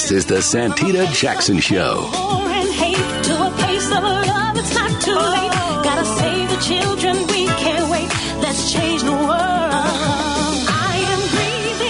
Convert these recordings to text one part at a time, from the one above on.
This is the Santita Jackson Show.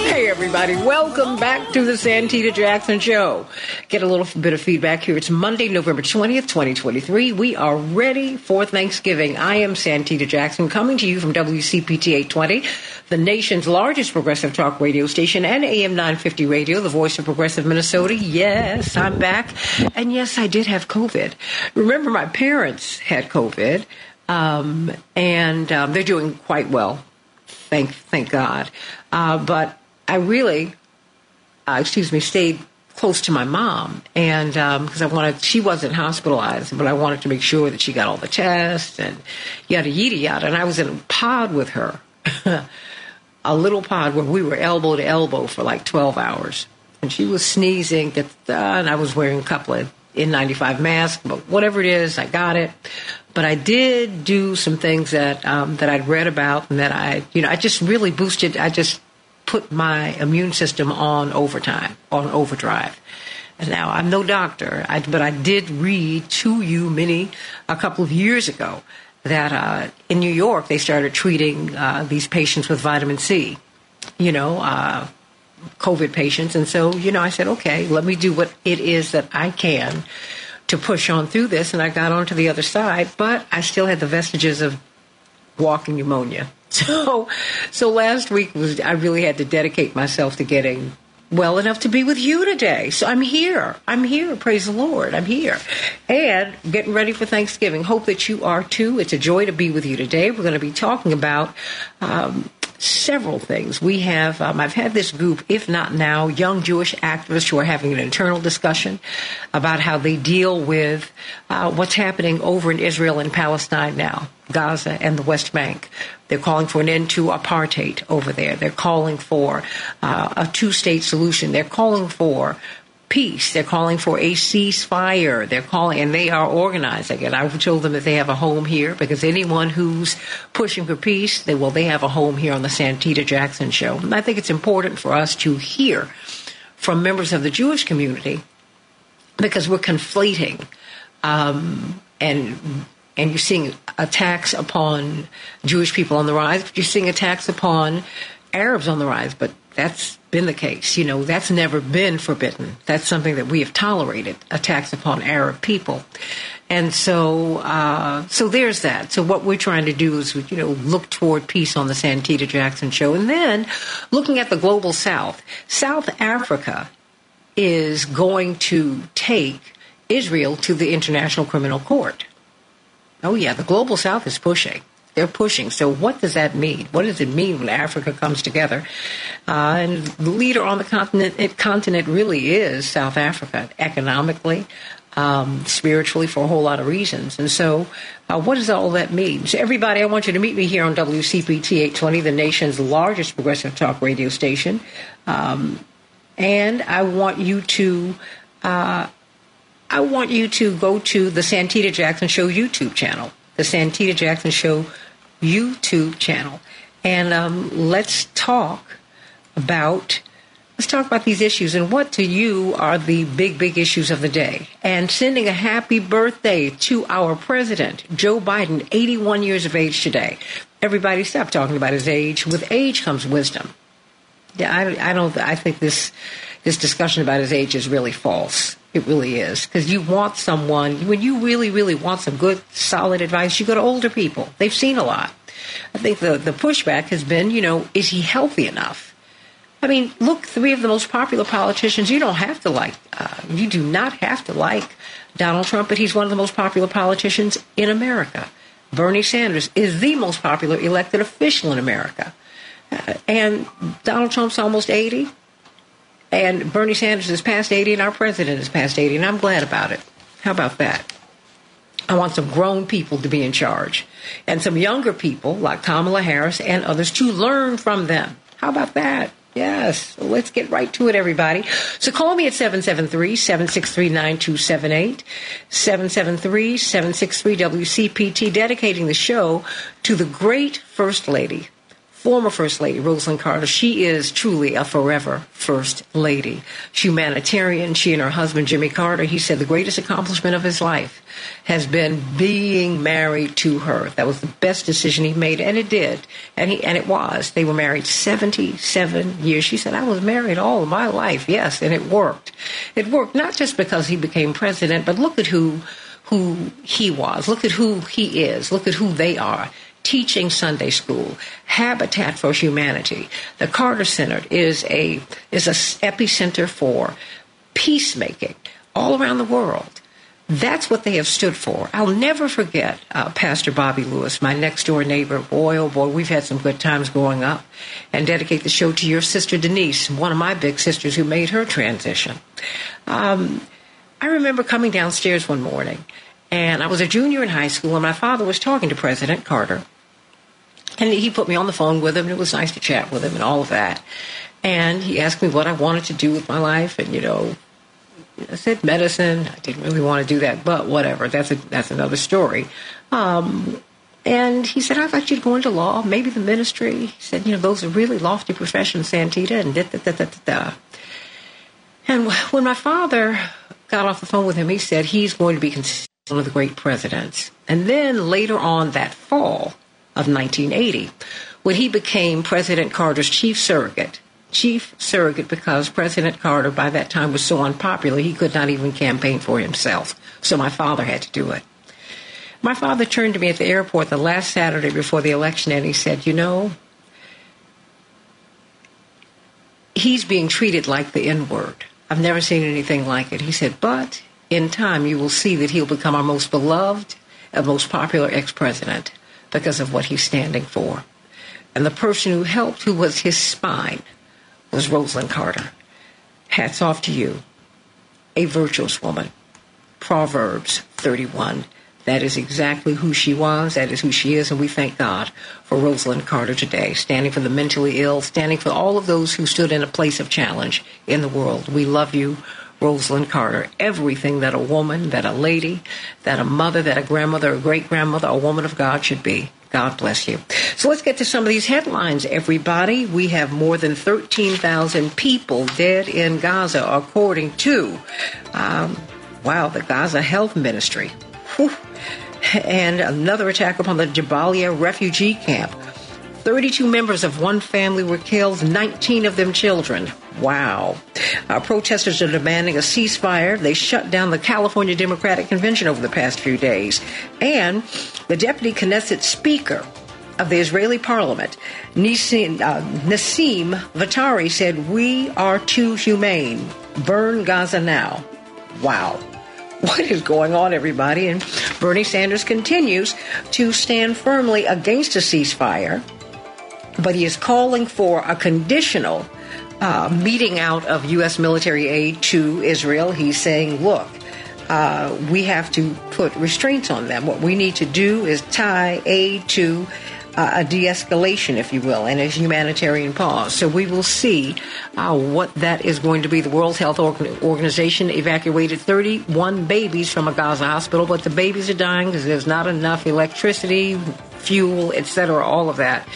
Hey, everybody. Welcome back to the Santita Jackson Show. Get a little bit of feedback here. It's Monday, November 20th, 2023. We are ready for Thanksgiving. I am Santita Jackson coming to you from WCPT 820 the nation's largest progressive talk radio station and AM 950 radio, the voice of progressive Minnesota. Yes, I'm back. And yes, I did have COVID. Remember, my parents had COVID, um, and um, they're doing quite well. Thank, thank God. Uh, but I really, uh, excuse me, stayed close to my mom and because um, I wanted she wasn't hospitalized but I wanted to make sure that she got all the tests and yada yada yada and I was in a pod with her a little pod where we were elbow to elbow for like 12 hours. And she was sneezing, and I was wearing a couple of N95 masks, but whatever it is, I got it. But I did do some things that um, that I'd read about, and that I, you know, I just really boosted. I just put my immune system on overtime, on overdrive. Now I'm no doctor, I, but I did read to you many a couple of years ago that uh, in New York they started treating uh, these patients with vitamin C, you know, uh, COVID patients. And so, you know, I said, okay, let me do what it is that I can to push on through this. And I got onto the other side, but I still had the vestiges of walking pneumonia. So, so last week was I really had to dedicate myself to getting well enough to be with you today. So I'm here. I'm here. Praise the Lord. I'm here. And getting ready for Thanksgiving. Hope that you are too. It's a joy to be with you today. We're going to be talking about um, several things. We have, um, I've had this group, if not now, young Jewish activists who are having an internal discussion about how they deal with uh, what's happening over in Israel and Palestine now, Gaza and the West Bank. They're calling for an end to apartheid over there. They're calling for uh, a two state solution. They're calling for peace. They're calling for a ceasefire. They're calling, and they are organizing it. I've told them that they have a home here because anyone who's pushing for peace, they well, they have a home here on the Santita Jackson Show. And I think it's important for us to hear from members of the Jewish community because we're conflating um, and and you're seeing attacks upon Jewish people on the rise, but you're seeing attacks upon Arabs on the rise. But that's been the case. You know, that's never been forbidden. That's something that we have tolerated attacks upon Arab people. And so, uh, so there's that. So what we're trying to do is, you know, look toward peace on the Santita Jackson show. And then looking at the global south, South Africa is going to take Israel to the International Criminal Court. Oh, yeah, the global south is pushing. They're pushing. So, what does that mean? What does it mean when Africa comes together? Uh, and the leader on the continent, it, continent really is South Africa, economically, um, spiritually, for a whole lot of reasons. And so, uh, what does all that mean? So, everybody, I want you to meet me here on WCPT 820, the nation's largest progressive talk radio station. Um, and I want you to. Uh, I want you to go to the Santita Jackson Show YouTube channel, the Santita Jackson Show YouTube channel, and um, let's talk about let's talk about these issues and what to you are the big big issues of the day. And sending a happy birthday to our president, Joe Biden, 81 years of age today. Everybody stop talking about his age. With age comes wisdom. Yeah, I, I don't. I think this this discussion about his age is really false. It really is. Because you want someone, when you really, really want some good, solid advice, you go to older people. They've seen a lot. I think the, the pushback has been, you know, is he healthy enough? I mean, look, three of the most popular politicians, you don't have to like, uh, you do not have to like Donald Trump, but he's one of the most popular politicians in America. Bernie Sanders is the most popular elected official in America. Uh, and Donald Trump's almost 80. And Bernie Sanders is past 80 and our president is past 80, and I'm glad about it. How about that? I want some grown people to be in charge and some younger people like Kamala Harris and others to learn from them. How about that? Yes. let's get right to it, everybody. So call me at 773-763-9278, 773-763-WCPT, dedicating the show to the great First Lady, former First Lady Rosalynn Carter. She is truly a forever First Lady. Humanitarian. She and her husband, Jimmy Carter, he said the greatest accomplishment of his life has been being married to her. That was the best decision he made, and it did. And he and it was. They were married 77 years. She said, I was married all my life, yes, and it worked. It worked not just because he became president, but look at who who he was. Look at who he is. Look at who they are teaching Sunday school, Habitat for Humanity. The Carter Center is a is a epicenter for peacemaking all around the world. That's what they have stood for. I'll never forget uh, Pastor Bobby Lewis, my next door neighbor. Boy, oh boy, we've had some good times growing up. And dedicate the show to your sister Denise, one of my big sisters who made her transition. Um, I remember coming downstairs one morning, and I was a junior in high school, and my father was talking to President Carter. And he put me on the phone with him, and it was nice to chat with him and all of that. And he asked me what I wanted to do with my life, and you know, I said medicine. I didn't really want to do that, but whatever. That's a, that's another story. Um, and he said, I'd like you to go into law, maybe the ministry. He said, you know, those are really lofty professions, Santita, and da, da, da, da, da. And when my father got off the phone with him, he said he's going to be one of the great presidents. And then later on that fall, of 1980 when he became President Carter's chief surrogate. Chief surrogate because President Carter by that time was so unpopular he could not even campaign for himself. So my father had to do it. My father turned to me at the airport the last Saturday before the election and he said, You know, he's being treated like the N word. I've never seen anything like it. He said, But in time, you will see that he'll become our most beloved and most popular ex president because of what he's standing for. And the person who helped, who was his spine, was Rosalynn Carter. Hats off to you. A virtuous woman. Proverbs 31. That is exactly who she was. That is who she is. And we thank God for Rosalynn Carter today, standing for the mentally ill, standing for all of those who stood in a place of challenge in the world. We love you. Rosalynn Carter. Everything that a woman, that a lady, that a mother, that a grandmother, a great grandmother, a woman of God should be. God bless you. So let's get to some of these headlines, everybody. We have more than 13,000 people dead in Gaza, according to, um, wow, the Gaza Health Ministry. Whew. And another attack upon the Jabalia refugee camp. 32 members of one family were killed, 19 of them children. Wow. Our protesters are demanding a ceasefire. They shut down the California Democratic Convention over the past few days. And the deputy Knesset speaker of the Israeli parliament, Nassim, uh, Vaturi, said, We are too humane. Burn Gaza now. Wow. What is going on, everybody? And Bernie Sanders continues to stand firmly against a ceasefire but he is calling for a conditional uh, meeting out of U.S. military aid to Israel. He's saying, look, uh, we have to put restraints on them. What we need to do is tie aid to uh, a de escalation, if you will, and a humanitarian pause. So we will see uh, what that is going to be. The World Health Organization evacuated 31 babies from a Gaza hospital, but the babies are dying because there's not enough electricity, fuel, etc., all of that.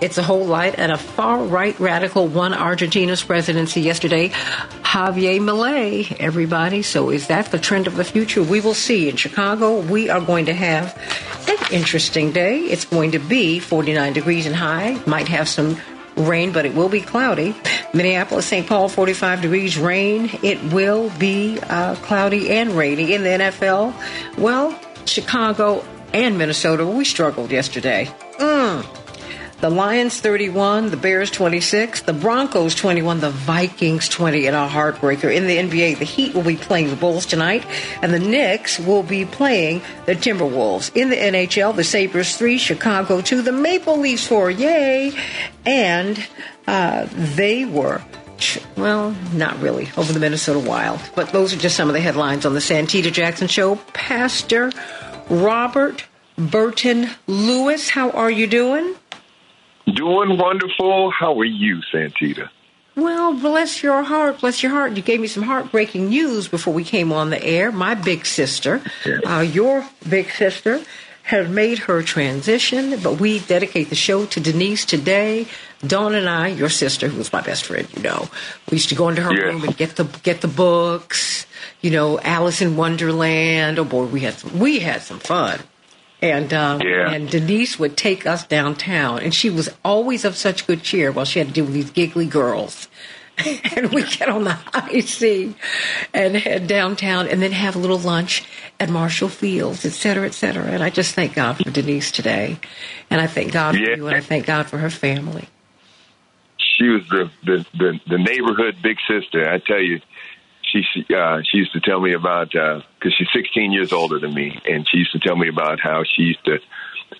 It's a whole lot. And a far right radical won Argentina's presidency yesterday, Javier Milei, everybody. So is that the trend of the future? We will see. In Chicago, we are going to have an interesting day. It's going to be 49 degrees and high, might have some rain, but it will be cloudy. Minneapolis, St. Paul, 45 degrees, rain. It will be uh, cloudy and rainy. In the NFL, well, Chicago and Minnesota, we struggled yesterday. Mm. The Lions 31, the Bears 26, the Broncos 21, the Vikings 20 in a heartbreaker. In the NBA, the Heat will be playing the Bulls tonight, and the Knicks will be playing the Timberwolves. In the NHL, the Sabres 3, Chicago 2, the Maple Leafs 4, yay! And uh, they were well, not really, over the Minnesota Wild. But those are just some of the headlines on the Santita Jackson Show. Pastor Robert Burton Lewis, how are you doing? Doing wonderful. How are you, Santita? Well, bless your heart, bless your heart. You gave me some heartbreaking news before we came on the air. My big sister, uh, your big sister, have made her transition, but we dedicate the show to Denise today. Dawn and I, your sister, who was my best friend, you know, we used to go into her Yes. room and get the get the books, you know, Alice in Wonderland. Oh boy, we had some, we had some fun. And um, Yeah. and Denise would take us downtown, and she was always of such good cheer while she had to deal with these giggly girls. and we get on the high sea and head downtown, and then have a little lunch at Marshall Fields, et cetera, et cetera. And I just thank God for Denise today, and I thank God for you, and I thank God for her family. She was the the the, the neighborhood big sister. I tell you, she uh, she used to tell me about because she's 16 years older than me, and she used to tell me about how she used to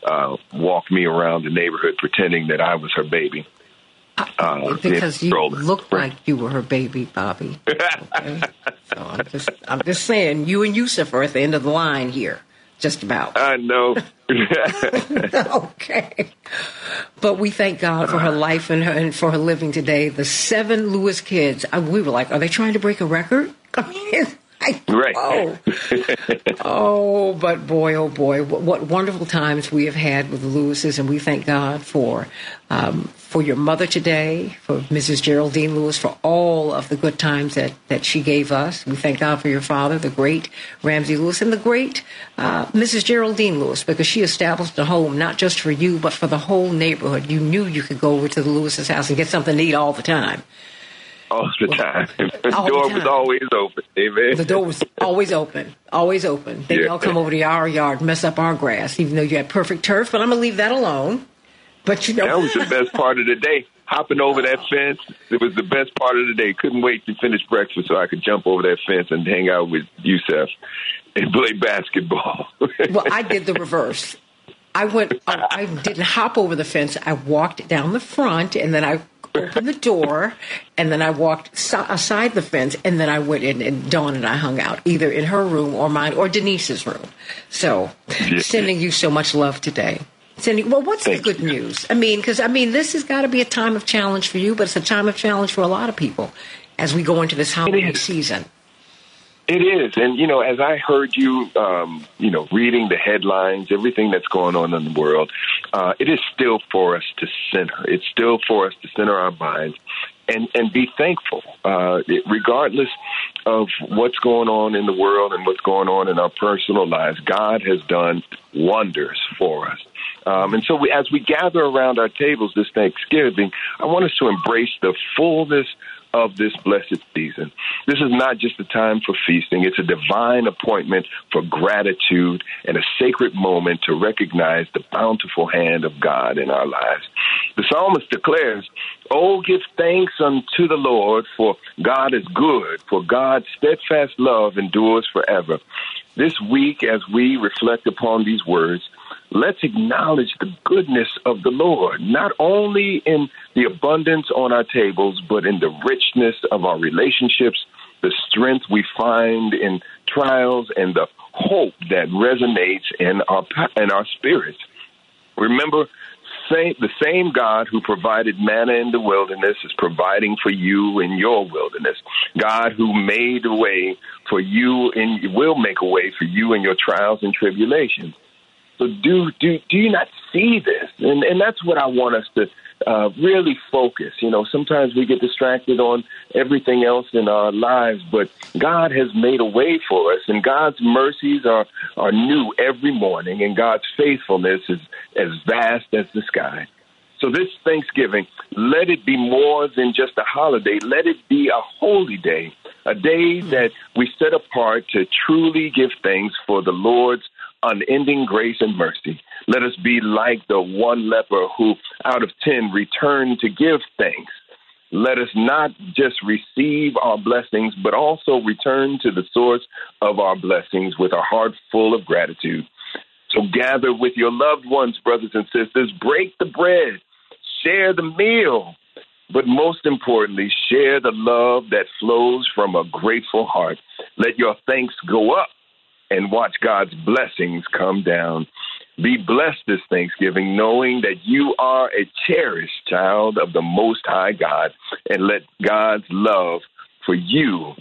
uh, walk me around the neighborhood pretending that I was her baby. Uh, because you looked like you were her baby, Bobby. Okay? so I'm just, I'm just saying, you and Yusuf are at the end of the line here, just about. I know. okay. But we thank God for her life and, her, and for her living today. The seven Lewis kids, we were like, are they trying to break a record? I mean, it's like, Right. Oh, oh, but boy, oh boy, what, what wonderful times we have had with the Lewises, and we thank God for um, for your mother today, for Mrs. Geraldine Lewis, for all of the good times that that she gave us. We thank God for your father, the great Ramsey Lewis, and the great uh, Mrs. Geraldine Lewis, because she established a home not just for you, but for the whole neighborhood. You knew you could go over to the Lewis's house and get something to eat all the time. All the time. The All the door was time. always open. Amen. The door was always open, always open. They Yeah. all come over to our yard, mess up our grass, even though you had perfect turf. But I'm gonna leave that alone. But you know, That was the best part of the day. Hopping over that fence, it was the best part of the day. Couldn't wait to finish breakfast so I could jump over that fence and hang out with Yusef and play basketball. well, I did the reverse. I went. I didn't hop over the fence. I walked down the front, and then I opened the door, and then I walked si- aside the fence, and then I went in. And Dawn and I hung out either in her room or mine or Denise's room. So, Yeah. sending you so much love today. Sending. Well, what's Thank the good news? I mean, because I mean, this has got to be a time of challenge for you, but it's a time of challenge for a lot of people as we go into this holiday season. It is, and you know, as I heard you, um, you know, reading the headlines, everything that's going on in the world, uh, it is still for us to center. It's still for us to center our minds and and be thankful, uh, regardless of what's going on in the world and what's going on in our personal lives. God has done wonders for us. Um, and so, we, as we gather around our tables this Thanksgiving, I want us to embrace the fullness of this blessed season. This is not just a time for feasting, it's a divine appointment for gratitude and a sacred moment to recognize the bountiful hand of God in our lives. The psalmist declares, Oh, give thanks unto the Lord, for God is good, for God's steadfast love endures forever. This week, as we reflect upon these words, let's acknowledge the goodness of the Lord, not only in the abundance on our tables, but in the richness of our relationships, the strength we find in trials, and the hope that resonates in our in our spirits. Remember, same, the same God who provided manna in the wilderness is providing for you in your wilderness. God who made a way for you and will make a way for you in your trials and tribulations. So do do do you not see this? And and that's what I want us to uh, really focus. You know, sometimes we get distracted on everything else in our lives, but God has made a way for us, and God's mercies are are new every morning, and God's faithfulness is as vast as the sky. So this Thanksgiving, let it be more than just a holiday. Let it be a holy day, a day that we set apart to truly give thanks for the Lord's unending grace and mercy. Let us be like the one leper who, out of ten, returned to give thanks. Let us not just receive our blessings, but also return to the source of our blessings with a heart full of gratitude. So gather with your loved ones, brothers and sisters, break the bread, share the meal, but most importantly, share the love that flows from a grateful heart. Let your thanks go up and watch God's blessings come down. Be blessed this Thanksgiving, knowing that you are a cherished child of the Most High God, and let God's love for you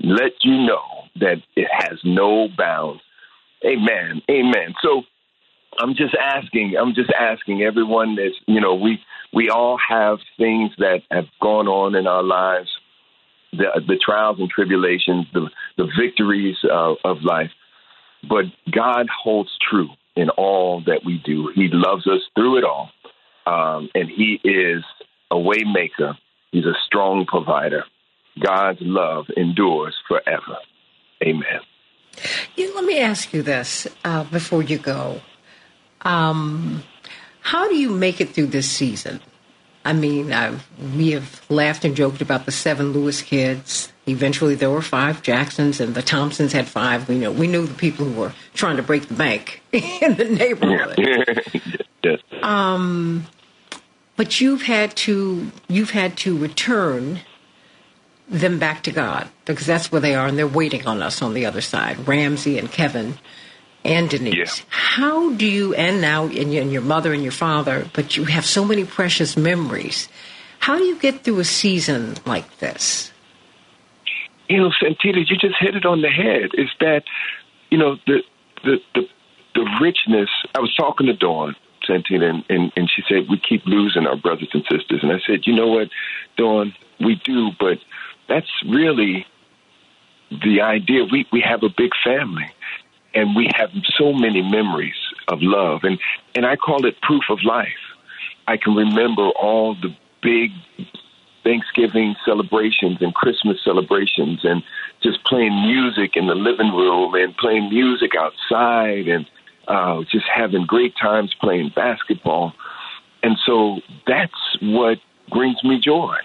let you know that it has no bounds. Amen. Amen. So, I'm just asking. I'm just asking everyone that you know we we all have things that have gone on in our lives, the the trials and tribulations, the the victories uh, of life. But God holds true in all that we do. He loves us through it all, um, and He is a waymaker. He's a strong provider. God's love endures forever. Amen. Yeah, let me ask you this uh, before you go. Um, how do you make it through this season? I mean, I've, we have laughed and joked about the seven Lewis kids. Eventually, there were five Jacksons, and the Thompsons had five. We know we knew the people who were trying to break the bank in the neighborhood. yes. Um, but you've had to you've had to return them back to God because that's where they are, and they're waiting on us on the other side. Ramsey and Kevin and Denise. Yeah. How do you, and now, and your mother and your father, but you have so many precious memories. How do you get through a season like this? You know, Santita, you just hit it on the head. Is that, you know, the the the, the richness. I was talking to Dawn Santita, and, and, and she said we keep losing our brothers and sisters, and I said, you know what, Dawn, we do, but that's really the idea. We we have a big family, and we have so many memories of love, and and I call it proof of life. I can remember all the big Thanksgiving celebrations and Christmas celebrations, and just playing music in the living room and playing music outside, and uh, just having great times playing basketball. And so that's what brings me joy.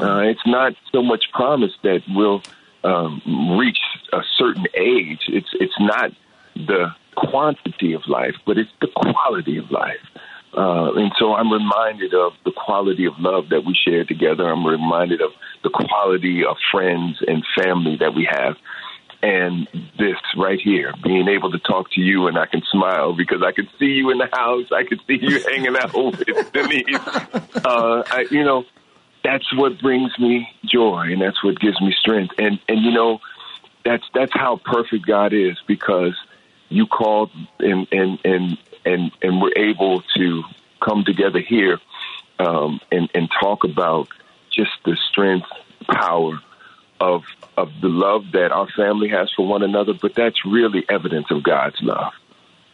Uh, it's not so much promise that we'll um, reach a certain age. It's it's not the quantity of life, but it's the quality of life. Uh, and so I'm reminded of the quality of love that we share together. I'm reminded of the quality of friends and family that we have. And this right here, being able to talk to you and I can smile because I can see you in the house. I can see you hanging out with Denise. Uh, I, you know, that's what brings me joy and that's what gives me strength. And and you know, that's that's how perfect God is because you called and and and and and we're able to come together here um, and and talk about just the strength, power of of the love that our family has for one another. But that's really evidence of God's love.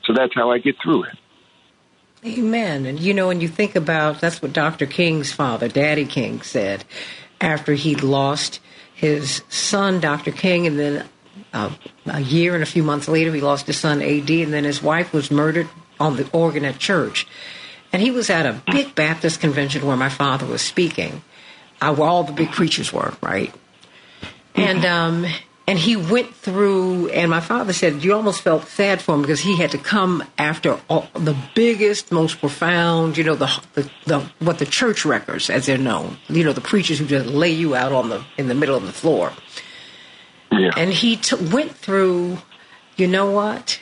So that's how I get through it. Amen. And you know, when you think about that's what Dr. King's father, Daddy King, said after he lost his son, Dr. King, and then uh, a year and a few months later, he lost his son, AD, and then his wife was murdered on the organ at church. And he was at a big Baptist convention where my father was speaking, uh, where all the big preachers were, right? And um, and he went through and my father said you almost felt sad for him because he had to come after all, the biggest most profound you know the, the, the what the church records as they're known. You know the preachers who just lay you out on the in the middle of the floor. Yeah. and he t- went through you know what?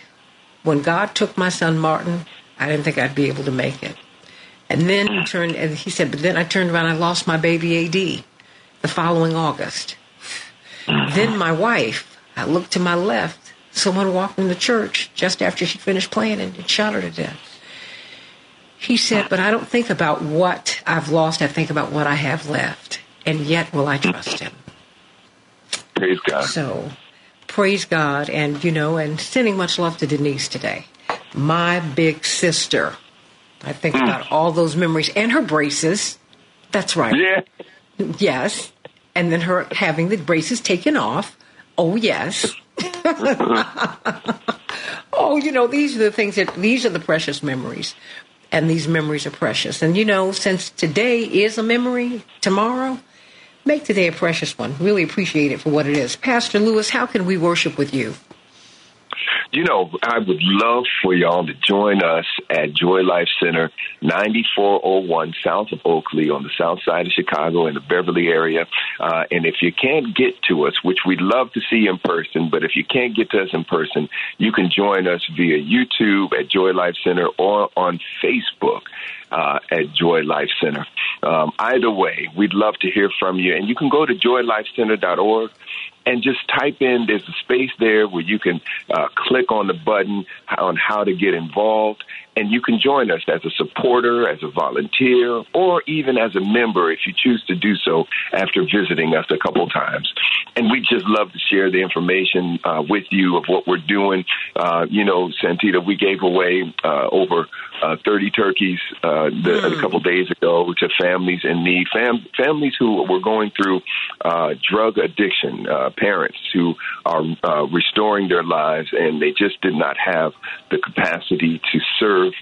When god took my son martin i didn't think i'd be able to make it. And then he turned and he said but then i turned around i lost my baby ad the following august then my wife, I looked to my left. Someone walked in the church just after she finished playing and shot her to death. He said, But I don't think about what I've lost. I think about what I have left. And yet will I trust him. Praise God. So praise God. And, you know, and sending much love to Denise today. My big sister. I think mm. about all those memories and her braces. That's right. Yeah. Yes and then her having the braces taken off. Oh, yes. oh, you know, these are the things that, these are the precious memories. And these memories are precious. And, you know, since today is a memory, tomorrow, make today a precious one. Really appreciate it for what it is. Pastor Lewis, how can we worship with you? You know, I would love for y'all to join us at Joy Life Center, 9401 South of Oakley on the south side of Chicago in the Beverly area. Uh, and if you can't get to us, which we'd love to see in person, but if you can't get to us in person, you can join us via YouTube at Joy Life Center or on Facebook. Uh, at Joy Life Center. Um, either way, we'd love to hear from you. And you can go to joylifecenter.org and just type in. There's a space there where you can uh, click on the button on how to get involved, and you can join us as a supporter, as a volunteer, or even as a member if you choose to do so after visiting us a couple times. And we just love to share the information uh, with you of what we're doing. Uh, you know, Santita, we gave away uh, over uh, 30 turkeys uh, the, mm. a couple days ago to families in need, fam- families who were going through uh, drug addiction, uh, parents who are uh, restoring their lives, and they just did not have the capacity to serve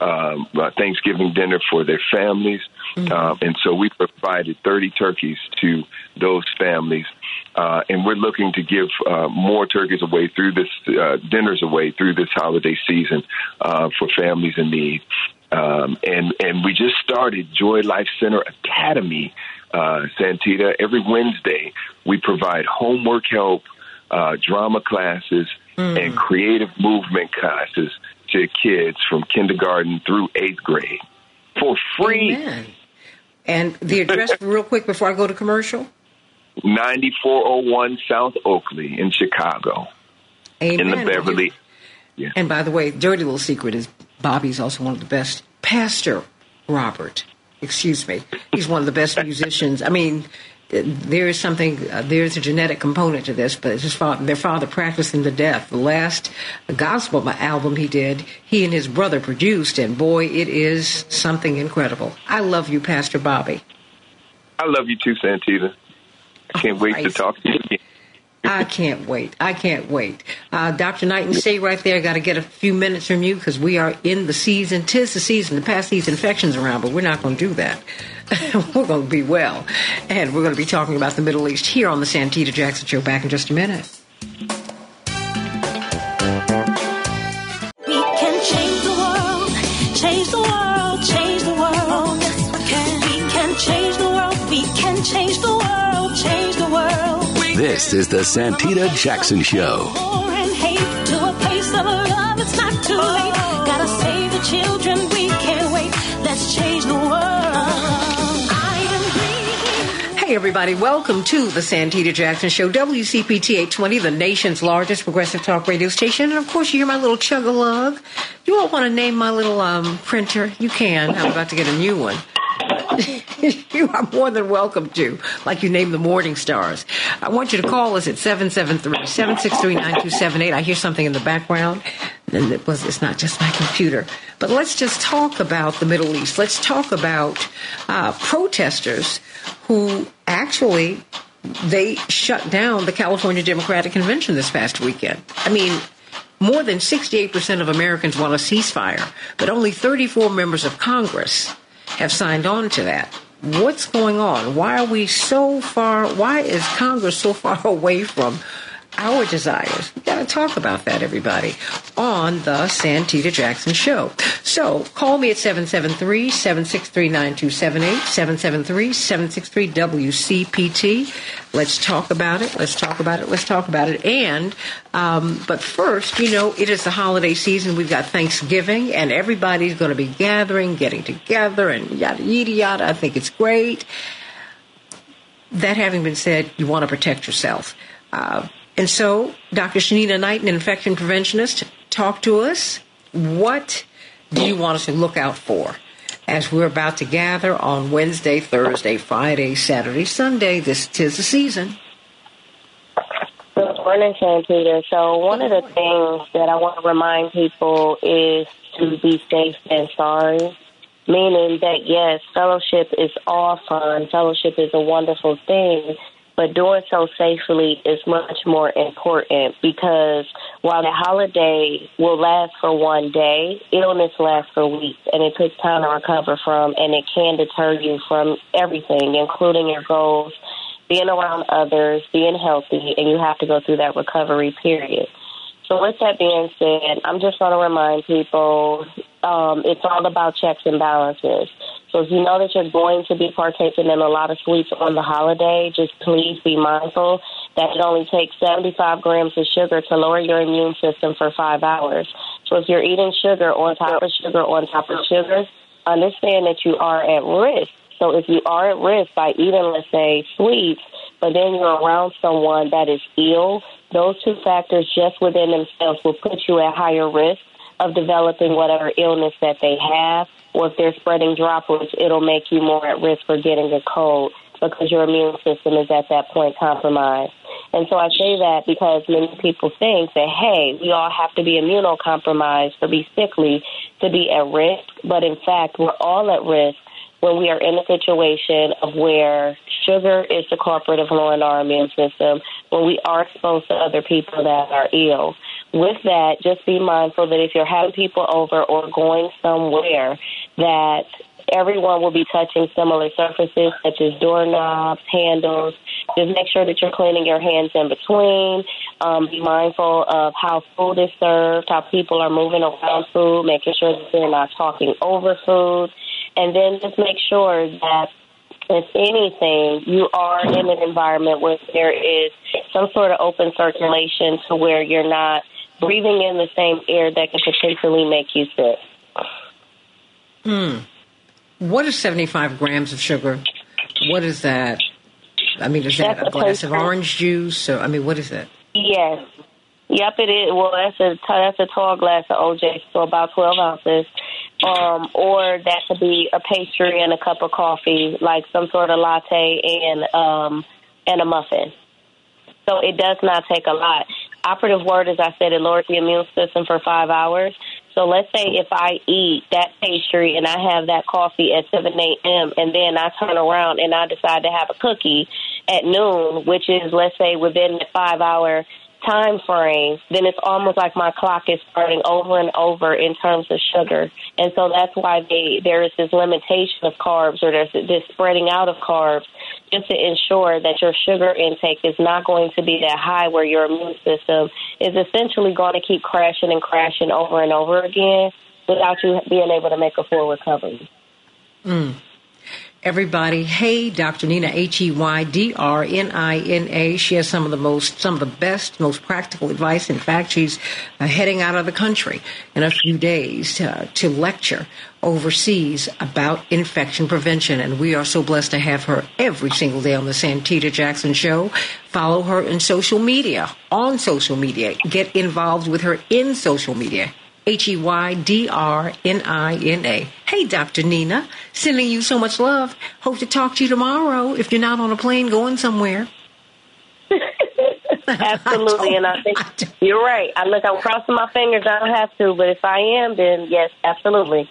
um, Thanksgiving dinner for their families. Uh, and so we provided 30 turkeys to those families. Uh, and we're looking to give uh, more turkeys away through this, uh, dinners away through this holiday season uh, for families in need. Um, and, and we just started Joy Life Center Academy, uh, Santita. Every Wednesday, we provide homework help, uh, drama classes, mm. and creative movement classes to kids from kindergarten through eighth grade for free. Amen. And the address, real quick, before I go to commercial? 9401 South Oakley in Chicago. Amen. In the Beverly. Yeah. And by the way, dirty little secret is Bobby's also one of the best. Pastor Robert, excuse me, he's one of the best musicians. I mean, there is something, uh, there's a genetic component to this, but his father, their father practiced him to death. The last gospel album he did, he and his brother produced, and boy, it is something incredible. I love you, Pastor Bobby. I love you too, Santita. I can't oh, wait to talk to you again. I can't wait. I can't wait. Uh, Dr. Knighton, stay right there. I Got to get a few minutes from you because we are in the season. Tis the season to pass these infections around, but we're not going to do that. we're going to be well. And we're going to be talking about the Middle East here on the Santita Jackson Show back in just a minute. This is the Santita Jackson Show. children, we can't wait. Let's change the world. Hey, everybody, welcome to the Santita Jackson Show, WCPT 820, the nation's largest progressive talk radio station. And of course, you hear my little chug a lug. You all want to name my little um, printer? You can. I'm about to get a new one. You are more than welcome to, like you named the Morning Stars. I want you to call us at 773-763-9278. I hear something in the background, and it was, it's not just my computer. But let's just talk about the Middle East. Let's talk about uh, protesters who actually they shut down the California Democratic Convention this past weekend. I mean, more than 68% of Americans want a ceasefire, but only 34 members of Congress have signed on to that. What's going on? Why are we so far? Why is Congress so far away from our desires. We've got to talk about that, everybody, on the Santita Jackson Show. So call me at 773 763 9278, 773 763 WCPT. Let's talk about it. Let's talk about it. Let's talk about it. And, um, but first, you know, it is the holiday season. We've got Thanksgiving, and everybody's going to be gathering, getting together, and yada, yada, yada. I think it's great. That having been said, you want to protect yourself. Uh, and so, Dr. Shanina Knight, an infection preventionist, talk to us. What do you want us to look out for as we're about to gather on Wednesday, Thursday, Friday, Saturday, Sunday? This tis the season. Good morning, Santita. So, one of the things that I want to remind people is to be safe and sorry. Meaning that, yes, fellowship is all fun, fellowship is a wonderful thing but doing so safely is much more important because while the holiday will last for one day, illness lasts for weeks and it takes time to recover from and it can deter you from everything, including your goals, being around others, being healthy, and you have to go through that recovery period. So, with that being said, I'm just going to remind people um, it's all about checks and balances. So if you know that you're going to be partaking in a lot of sweets on the holiday, just please be mindful that it only takes 75 grams of sugar to lower your immune system for five hours. So if you're eating sugar on top of sugar on top of sugar, understand that you are at risk. So if you are at risk by eating, let's say, sweets, but then you're around someone that is ill, those two factors just within themselves will put you at higher risk of developing whatever illness that they have. Or if they're spreading droplets, it'll make you more at risk for getting a cold because your immune system is at that point compromised. And so I say that because many people think that, hey, we all have to be immunocompromised or be sickly to be at risk. But in fact, we're all at risk when we are in a situation of where sugar is the culprit of lowering our immune system, when we are exposed to other people that are ill. With that, just be mindful that if you're having people over or going somewhere that everyone will be touching similar surfaces such as doorknobs, handles. Just make sure that you're cleaning your hands in between. Um, be mindful of how food is served, how people are moving around food, making sure that they're not talking over food. And then just make sure that if anything, you are in an environment where there is some sort of open circulation to where you're not breathing in the same air that can potentially make you sick. Hmm. What is 75 grams of sugar? What is that? I mean, is that That's a glass of orange juice? So, I mean, what is that? Yes. Yep, it is. Well, that's a that's a tall glass of OJ, so about twelve ounces. Um, or that could be a pastry and a cup of coffee, like some sort of latte and um and a muffin. So it does not take a lot. Operative word, as I said, it lowers the immune system for five hours. So let's say if I eat that pastry and I have that coffee at 7 a.m. and then I turn around and I decide to have a cookie at noon, which is, let's say, within the five hour time frame, then it's almost like my clock is starting over and over in terms of sugar. And so that's why they, there is this limitation of carbs or there's this spreading out of carbs just to ensure that your sugar intake is not going to be that high where your immune system is essentially going to keep crashing and crashing over and over again without you being able to make a full recovery. Everybody, hey, Dr. Nina, H E Y D R N I N A. She has some of the most, some of the best, most practical advice. In fact, she's uh, heading out of the country in a few days uh, to lecture overseas about infection prevention. And we are so blessed to have her every single day on the Santita Jackson Show. Follow her in social media, on social media. Get involved with her in social media. H E Y D R N I N A. Hey, Dr. Nina, sending you so much love. Hope to talk to you tomorrow if you're not on a plane going somewhere. Absolutely, and I think you're right. I look, I'm crossing my fingers. I don't have to, but if I am, then yes, absolutely.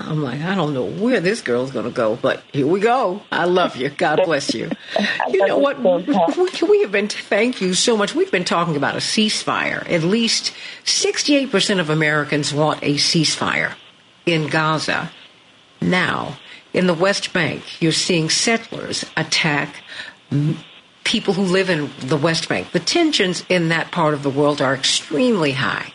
I'm like, I don't know where this girl's going to go, but here we go. I love you. God bless you. You know what? We, we have been, thank you so much. We've been talking about a ceasefire. At least 68% of Americans want a ceasefire in Gaza. Now, in the West Bank, you're seeing settlers attack people who live in the West Bank. The tensions in that part of the world are extremely high.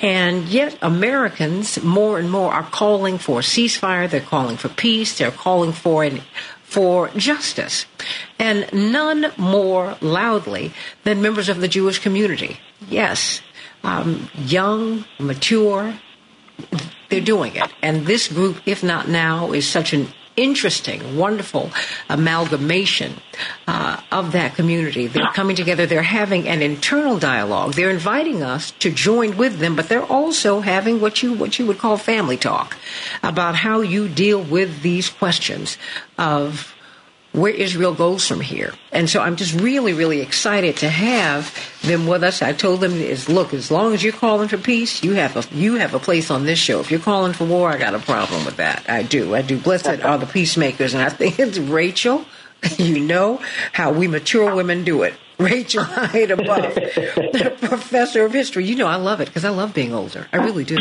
And yet, Americans more and more are calling for a ceasefire. They're calling for peace. They're calling for an, for justice, and none more loudly than members of the Jewish community. Yes, um, young, mature, they're doing it. And this group, if not now, is such an interesting, wonderful amalgamation uh, of that community. They're coming together. They're having an internal dialogue. They're inviting us to join with them, but they're also having what you what you would call family talk about how you deal with these questions of where Israel goes from here. And so I'm just really, really excited to have them with us. I told them is look, as long as you're calling for peace, you have a you have a place on this show. If you're calling for war, I got a problem with that. I do. I do. Blessed are the peacemakers, and I think it's Rachel. You know how we mature women do it. Rachel Ida Buff, professor of history. You know I love it because I love being older. I really do.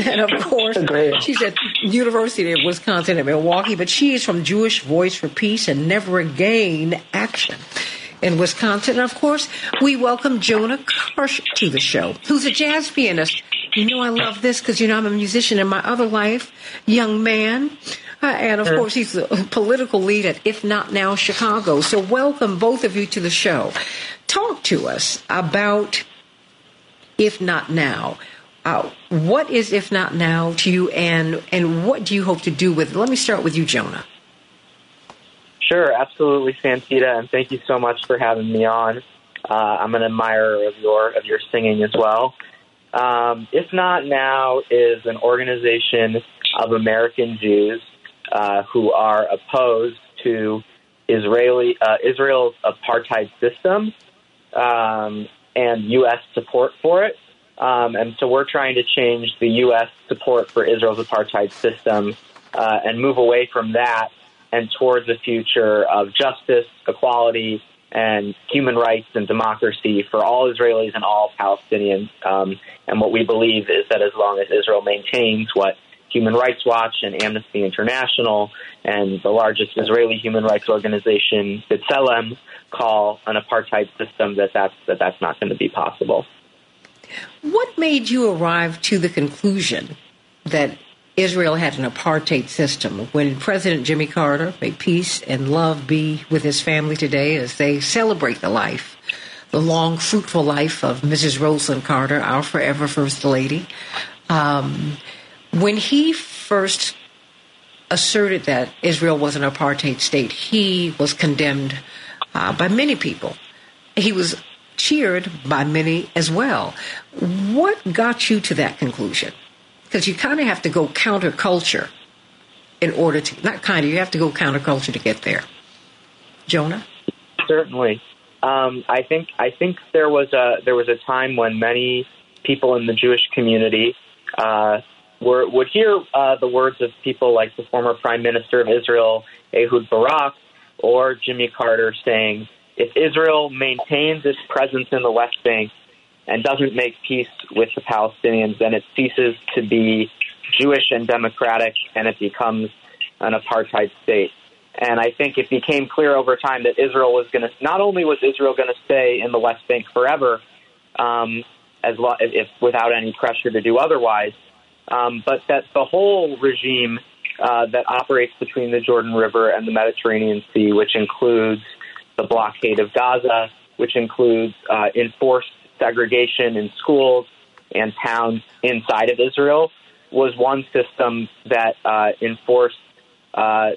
and of course, she's at University of Wisconsin in Milwaukee, but she is from Jewish Voice for Peace and Never Again Action in Wisconsin. And of course, we welcome Jonah Karsh to the show, who's a jazz pianist. You know, I love this because, you know, I'm a musician in my other life, young man. Uh, and of course, he's the political lead at If Not Now Chicago. So, welcome both of you to the show. Talk to us about If Not Now. Uh, what is If Not Now to you, and and what do you hope to do with it? Let me start with you, Jonah. Sure, absolutely, Santita, and thank you so much for having me on. Uh, I'm an admirer of your of your singing as well. Um, if Not Now is an organization of American Jews uh, who are opposed to Israeli uh, Israel's apartheid system um, and U.S. support for it. Um, and so we're trying to change the U.S. support for Israel's apartheid system uh, and move away from that and towards a future of justice, equality, and human rights and democracy for all Israelis and all Palestinians. Um, and what we believe is that as long as Israel maintains what Human Rights Watch and Amnesty International and the largest Israeli human rights organization, B'Tselem, call an apartheid system, that that's, that that's not going to be possible. What made you arrive to the conclusion that Israel had an apartheid system when President Jimmy Carter may peace and love be with his family today as they celebrate the life, the long, fruitful life of Mrs. Rosalynn Carter, our forever First Lady. Um, when he first asserted that Israel was an apartheid state, he was condemned uh, by many people. He was cheered by many as well. What got you to that conclusion? Because you kind of have to go counterculture in order to, not kind of, you have to go counterculture to get there. Jonah? Certainly. Um, I think I think there was a there was a time when many people in the Jewish community uh, were, would hear uh, the words of people like the former Prime Minister of Israel Ehud Barak or Jimmy Carter saying, "If Israel maintains its presence in the West Bank, and doesn't make peace with the Palestinians, then it ceases to be Jewish and democratic and it becomes an apartheid state. And I think it became clear over time that Israel was going to, not only was Israel going to stay in the West Bank forever, um, as lo- if without any pressure to do otherwise, um, but that the whole regime uh, that operates between the Jordan River and the Mediterranean Sea, which includes the blockade of Gaza, which includes uh, enforced segregation in schools and towns inside of Israel was one system that uh, enforced uh,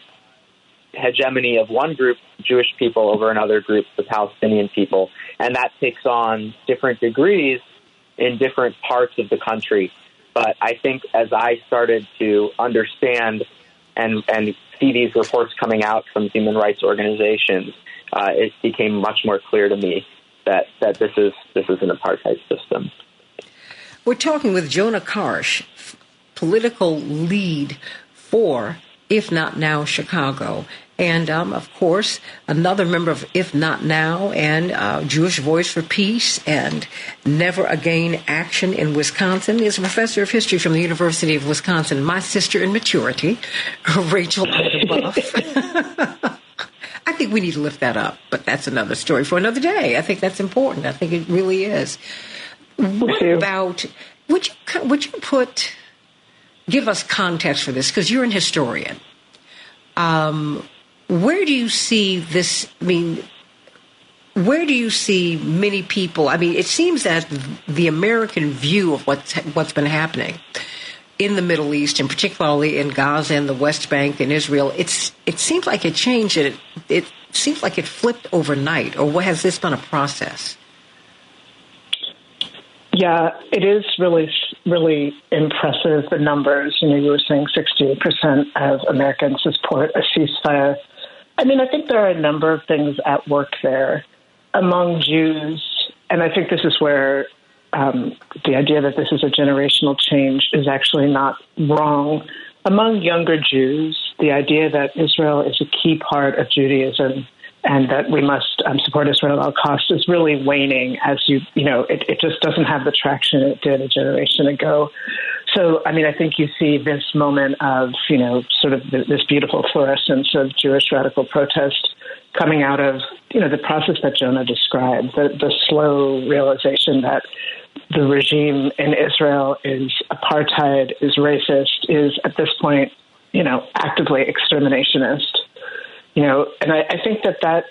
hegemony of one group, Jewish people, over another group, the Palestinian people. And that takes on different degrees in different parts of the country. But I think as I started to understand and, and see these reports coming out from human rights organizations, uh, it became much more clear to me that that this is this is an apartheid system. We're talking with Jonah Karsh, political lead for If Not Now Chicago. And um, of course, another member of If Not Now and uh, Jewish Voice for Peace and Never Again Action in Wisconsin is a professor of history from the University of Wisconsin. My sister in maturity, Rachel Buff. I think we need to lift that up, but that's another story for another day. I think that's important. I think it really is. What about would you would you put give us context for this because you're an historian. Um, where do you see this? I mean, where do you see many people? I mean, it seems that the American view of what's what's been happening in the Middle East, and particularly in Gaza and the West Bank and Israel, it's it seems like it changed. It it seems like it flipped overnight, or what has this been a process? Yeah, it is really, really impressive, the numbers. You know, you were saying 68% of Americans support a ceasefire. I mean, I think there are a number of things at work there among Jews, and I think this is where um, the idea that this is a generational change is actually not wrong. Among younger Jews, the idea that Israel is a key part of Judaism and that we must um, support Israel at all costs is really waning as you, you know, it, it just doesn't have the traction it did a generation ago. So, I mean, I think you see this moment of, you know, sort of this beautiful fluorescence of Jewish radical protest coming out of, you know, the process that Jonah described, the, the slow realization that the regime in Israel is apartheid, is racist, is at this point, you know, actively exterminationist. You know, and I, I think that, that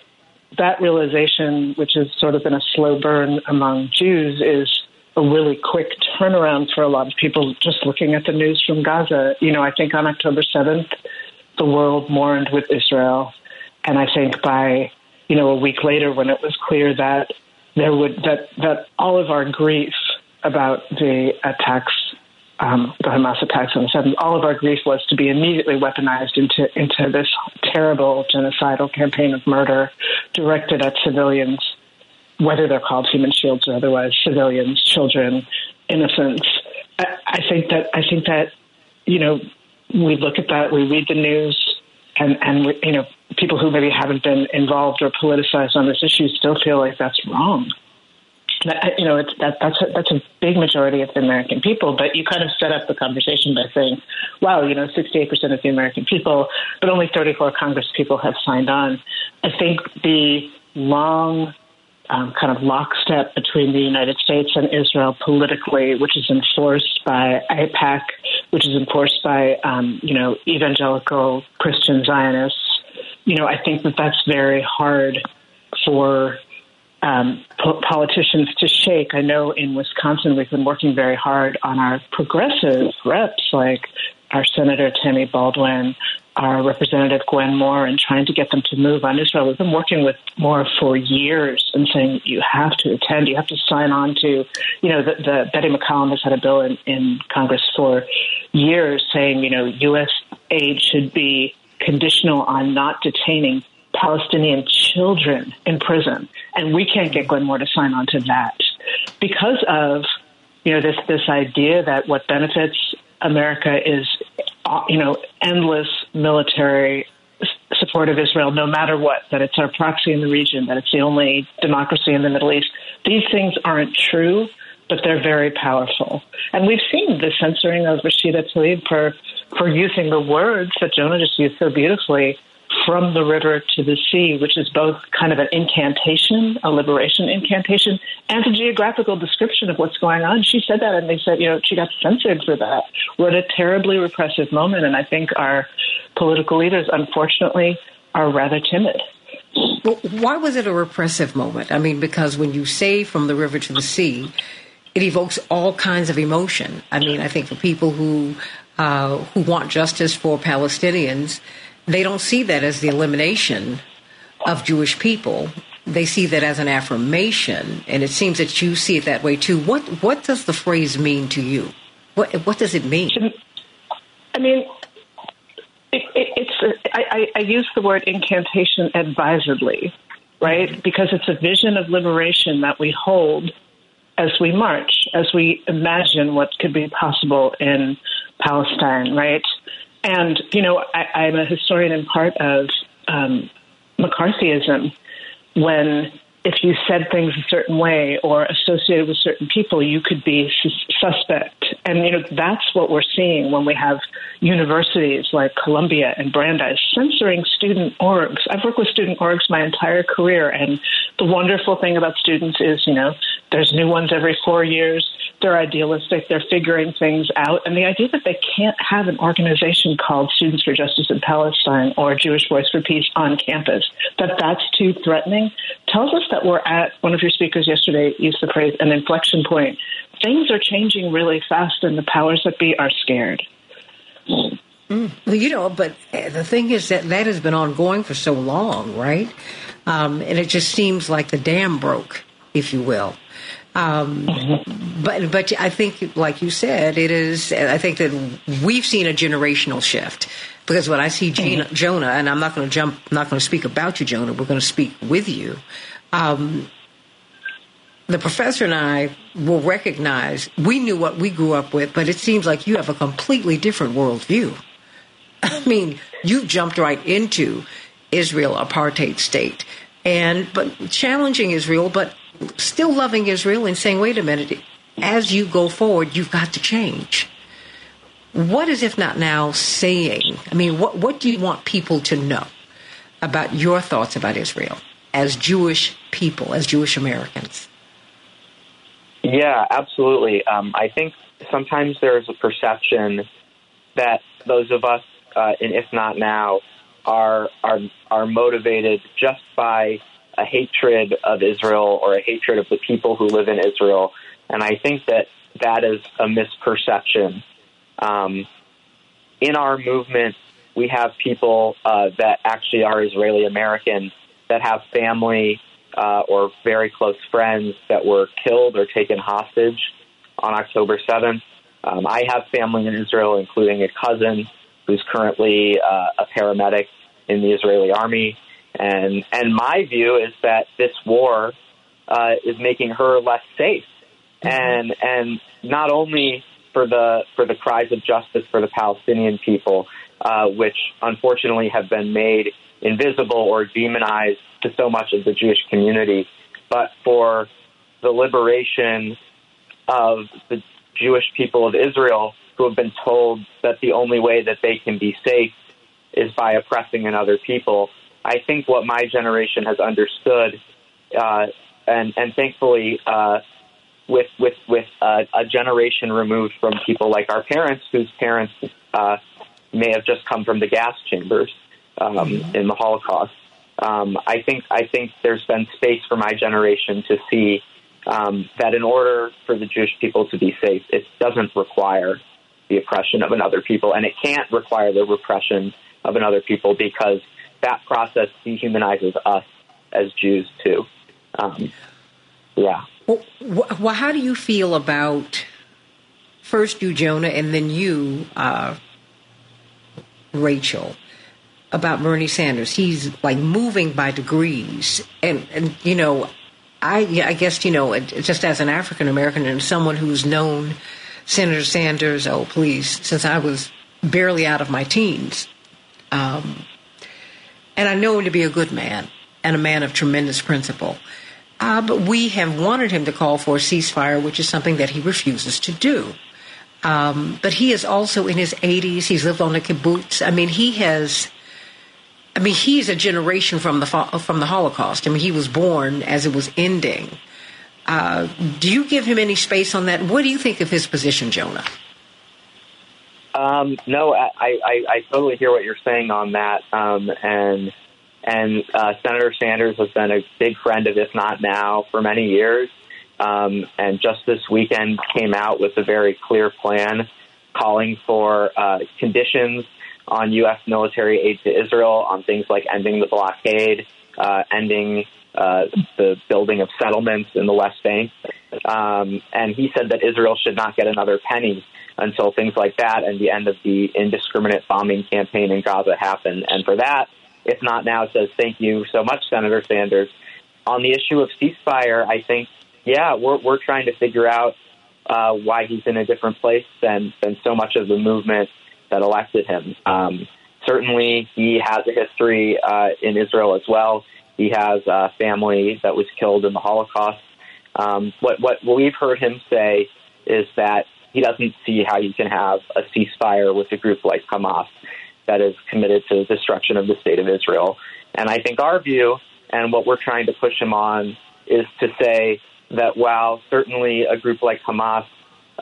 that realization, which has sort of been a slow burn among Jews, is a really quick turnaround for a lot of people just looking at the news from Gaza. You know, I think on October 7th, the world mourned with Israel. And I think by, you know, a week later when it was clear that there would, that, that all of our grief about the attacks, um, the Hamas attacks on the 7th, all of our grief was to be immediately weaponized into, into this terrible genocidal campaign of murder directed at civilians, whether they're called human shields or otherwise, civilians, children, innocents. I, I think that, I think that, you know, we look at that, we read the news, and and you know people who maybe haven't been involved or politicized on this issue still feel like that's wrong. That, you know, it's, that, that's a, that's a big majority of the American people. But you kind of set up the conversation by saying, "Wow, you know, 68% of the American people, but only 34 Congress people have signed on." I think the long um, kind of lockstep between the United States and Israel politically, which is enforced by AIPAC, which is enforced by um, you know evangelical Christian Zionists. You know, I think that that's very hard for um, po- politicians to shake. I know in Wisconsin we've been working very hard on our progressive reps, like our Senator Tammy Baldwin, our Representative Gwen Moore, and trying to get them to move on Israel. We've been working with Moore for years and saying you have to attend, you have to sign on to, you know, the, the Betty McCollum has had a bill in, in Congress for years saying, you know, U.S. aid should be conditional on not detaining Palestinian children in prison, and we can't get Gwen Moore to sign on to that because of you know this this idea that what benefits America is uh, you know endless military support of Israel, no matter what. That it's our proxy in the region, that it's the only democracy in the Middle East. These things aren't true, but they're very powerful. And we've seen the censoring of Rashida Tlaib for for using the words that Jonah just used so beautifully from the river to the sea, which is both kind of an incantation, a liberation incantation, and a geographical description of what's going on. She said that, and they said, you know, she got censored for that. We're at a terribly repressive moment, and I think our political leaders, unfortunately, are rather timid. Well, why was it a repressive moment? I mean, because when you say from the river to the sea, it evokes all kinds of emotion. I mean, I think for people who uh, who want justice for Palestinians, they don't see that as the elimination of Jewish people. They see that as an affirmation, and it seems that you see it that way too. What what does the phrase mean to you? What what does it mean? I mean, it, it, it's I, I use the word incantation advisedly, right? Because it's a vision of liberation that we hold as we march, as we imagine what could be possible in Palestine, right? And, you know, I, I'm a historian in part of um, McCarthyism when if you said things a certain way or associated with certain people, you could be suspect. And you know that's what we're seeing when we have universities like Columbia and Brandeis censoring student orgs. I've worked with student orgs my entire career, and the wonderful thing about students is, you know, there's new ones every four years they're idealistic, they're figuring things out. And the idea that they can't have an organization called Students for Justice in Palestine or Jewish Voice for Peace on campus, that that's too threatening, tells us that we're at, one of your speakers yesterday used the phrase, an inflection point. Things are changing really fast, and the powers that be are scared. Well, you know, but the thing is that that has been ongoing for so long, right? Um, and it just seems like the dam broke, if you will. Um, but but I think, like you said, it is. I think that we've seen a generational shift because when I see Gina, mm-hmm. Jonah, and I'm not going to jump, I'm not going to speak about you, Jonah. We're going to speak with you. Um, the professor and I will recognize we knew what we grew up with, but it seems like you have a completely different worldview. I mean, you jumped right into Israel apartheid state, and but challenging Israel, but still loving Israel and saying, wait a minute, as you go forward, you've got to change. What is, if not now, saying? I mean, what, what do you want people to know about your thoughts about Israel as Jewish people, as Jewish Americans? Yeah, absolutely. Um, I think sometimes there's a perception that those of us, uh, and if not now, are are are motivated just by a hatred of Israel or a hatred of the people who live in Israel. And I think that that is a misperception. Um, in our movement, we have people uh, that actually are Israeli American that have family uh, or very close friends that were killed or taken hostage on October 7th. Um, I have family in Israel, including a cousin who's currently uh, a paramedic in the Israeli army. And, and my view is that this war uh, is making her less safe. And, and not only for the, for the cries of justice for the Palestinian people, uh, which unfortunately have been made invisible or demonized to so much of the Jewish community, but for the liberation of the Jewish people of Israel who have been told that the only way that they can be safe is by oppressing another people. I think what my generation has understood, uh, and and thankfully, uh, with with with uh, a generation removed from people like our parents, whose parents uh, may have just come from the gas chambers um, in the Holocaust. Um, I think I think there's been space for my generation to see um, that in order for the Jewish people to be safe, it doesn't require the oppression of another people, and it can't require the repression of another people because that process dehumanizes us as Jews too. Um, yeah. Well, well, how do you feel about first you, Jonah, and then you, uh, Rachel? about Bernie Sanders. He's like moving by degrees, and and you know, I I guess you know, just as an African American and someone who's known Senator Sanders, oh please, since I was barely out of my teens, um, and I know him to be a good man and a man of tremendous principle. Uh, but we have wanted him to call for a ceasefire, which is something that he refuses to do. Um, but he is also in his 80s. He's lived on a kibbutz. I mean, he has I mean, he's a generation from the from the Holocaust. I mean, he was born as it was ending. Uh, do you give him any space on that? What do you think of his position, Jonah? Um, no, I, I, I totally hear what you're saying on that. Um, and and uh, Senator Sanders has been a big friend of If Not Now for many years. Um, and just this weekend came out with a very clear plan calling for uh, conditions on U.S. military aid to Israel on things like ending the blockade, uh, ending uh, the building of settlements in the West Bank. Um, and he said that Israel should not get another penny until things like that and the end of the indiscriminate bombing campaign in Gaza happen. And for that, if not now, says thank you so much, Senator Sanders. On the issue of ceasefire, I think, yeah, we're, we're trying to figure out uh, why he's in a different place than, than so much of the movement that elected him. Um, certainly, he has a history uh, in Israel as well. He has a family that was killed in the Holocaust. Um, what, what we've heard him say is that he doesn't see how you can have a ceasefire with a group like Hamas that is committed to the destruction of the state of Israel. And I think our view and what we're trying to push him on is to say that while certainly a group like Hamas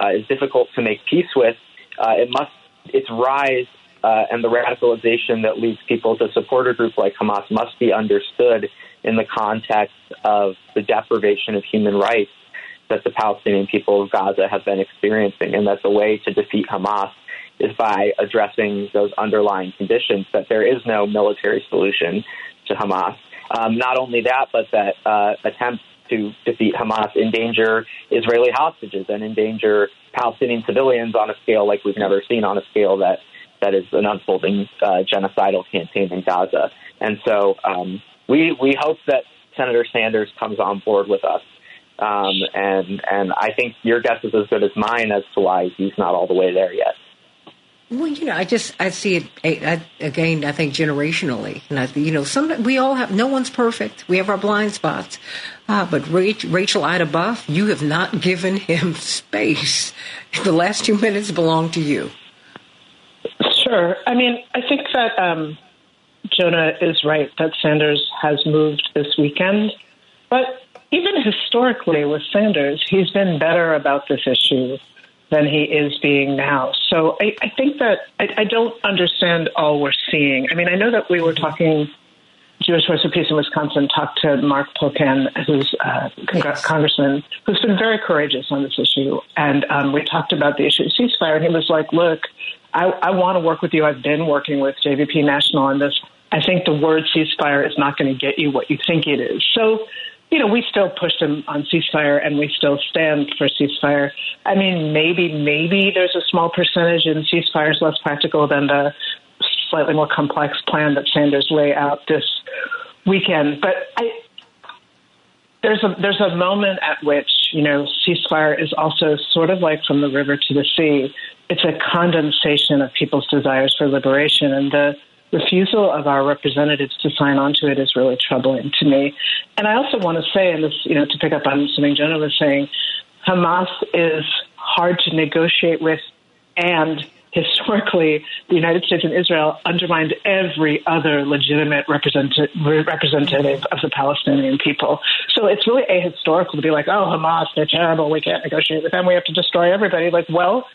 uh, is difficult to make peace with, uh, it must its rise uh, and the radicalization that leads people to support a group like Hamas must be understood in the context of the deprivation of human rights that the Palestinian people of Gaza have been experiencing, and that the way to defeat Hamas is by addressing those underlying conditions, that there is no military solution to Hamas. Um, not only that, but that uh, attempts to defeat Hamas endanger Israeli hostages and endanger Palestinian civilians on a scale like we've never seen, on a scale that that is an unfolding uh, genocidal campaign in Gaza. And so um, we we hope that Senator Sanders comes on board with us. Um, and and I think your guess is as good as mine as to why he's not all the way there yet. Well, you know, I just I see it I, again. I think generationally, and I, you know, some we all have. No one's perfect. We have our blind spots. Uh, but Rachel, Rachel Ida Buff, you have not given him space. The last two minutes belong to you. Sure. I mean, I think that um, Jonah is right that Sanders has moved this weekend, but even historically with Sanders, he's been better about this issue than he is being now. So I, I think that I, I don't understand all we're seeing. I mean, I know that we were talking. Jewish Voice of Peace in Wisconsin talked to Mark Pocan, who's uh, yes. congressman, who's been very courageous on this issue, and um, we talked about the issue of ceasefire, and he was like, "Look, I, I want to work with you. I've been working with JVP National on this. I think the word ceasefire is not going to get you what you think it is. So, you know, we still push them on ceasefire and we still stand for ceasefire. I mean, maybe, maybe there's a small percentage in ceasefire is less practical than the slightly more complex plan that Sanders lay out this weekend. But I, there's a there's a moment at which you know ceasefire is also sort of like from the river to the sea. It's a condensation of people's desires for liberation, and the refusal of our representatives to sign on to it is really troubling to me. And I also want to say, and this you know to pick up on something Jonah was saying, Hamas is hard to negotiate with, and historically, the United States and Israel undermined every other legitimate representative of the Palestinian people. So it's really ahistorical to be like, oh, Hamas, they're terrible. We can't negotiate with them. We have to destroy everybody. Like, well,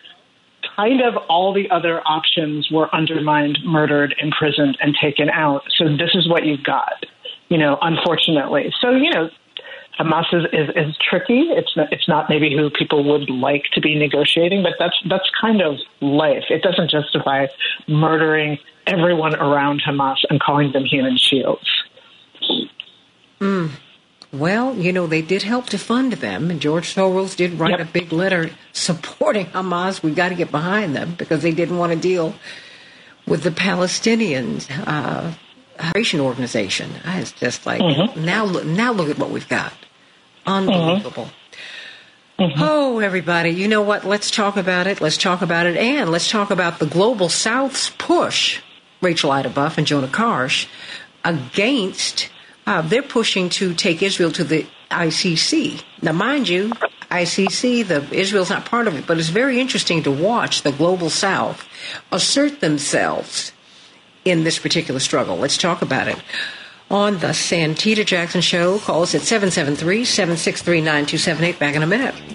kind of all the other options were undermined, murdered, imprisoned, and taken out. So this is what you've got, you know, unfortunately. So, you know, Hamas is, is, is tricky. It's not, it's not maybe who people would like to be negotiating, but that's that's kind of life. It doesn't justify murdering everyone around Hamas and calling them human shields. Mm. Well, you know, they did help to fund them, and George Soros did write yep. a big letter supporting Hamas. We've got to get behind them because they didn't want to deal with the Palestinians. Uh, organization. It's just like mm-hmm. now. Now look at what we've got. Unbelievable. Mm-hmm. Oh, everybody, you know what? Let's talk about it. Let's talk about it. And let's talk about the Global South's push, Rachel Ida Buff and Jonah Karsh, against, uh, they're pushing to take Israel to the ICC. Now, mind you, ICC, the Israel's not part of it, but it's very interesting to watch the Global South assert themselves in this particular struggle. Let's talk about it on the Santita Jackson Show. Call us at 773 763 9278. Back in a minute.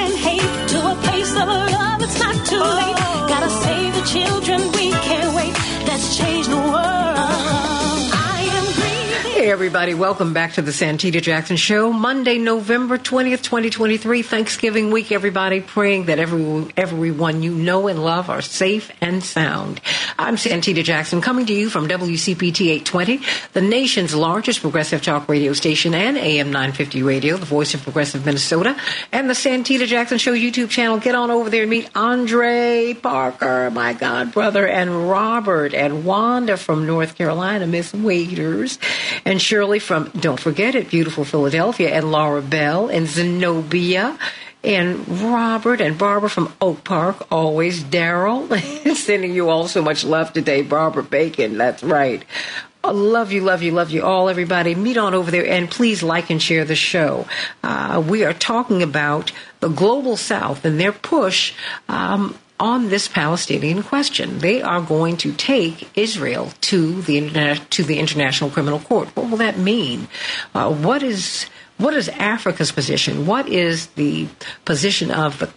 Everybody. Welcome back to the Santita Jackson Show. Monday, November 20th, 2023, Thanksgiving week, everybody. Praying that every, everyone you know and love are safe and sound. I'm Santita Jackson, coming to you from WCPT 820, the nation's largest progressive talk radio station and AM 950 radio, the voice of progressive Minnesota, and the Santita Jackson Show YouTube channel. Get on over there and meet Andre Parker, my God brother, and Robert and Wanda from North Carolina, Miss Waiters, and Shirley from, don't forget it, beautiful Philadelphia, and Laura Bell, and Zenobia, and Robert and Barbara from Oak Park, always Daryl, sending you all so much love today, Barbara Bacon, that's right. I love you, love you, love you all, everybody. Meet on over there and please like and share the show. Uh, we are talking about the global south and their push um, on this Palestinian question. They are going to take Israel to the to the International Criminal Court. What will that mean? Uh, what is what is Africa's position? What is the position of the,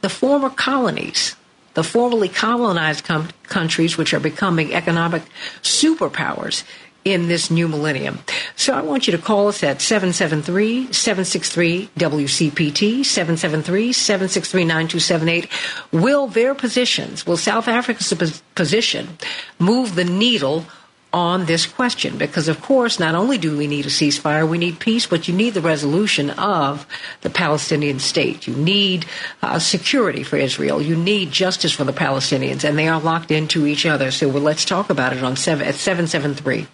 the former colonies? the formerly colonized com- countries, which are becoming economic superpowers in this new millennium. So I want you to call us at 773-763-WCPT, 773-763-9278. Will their positions, will South Africa's position move the needle on this question because, of course, not only do we need a ceasefire, we need peace, but you need the resolution of the Palestinian state. You need uh, security for Israel. You need justice for the Palestinians, and they are locked into each other. So well, let's talk about it on seven, at 773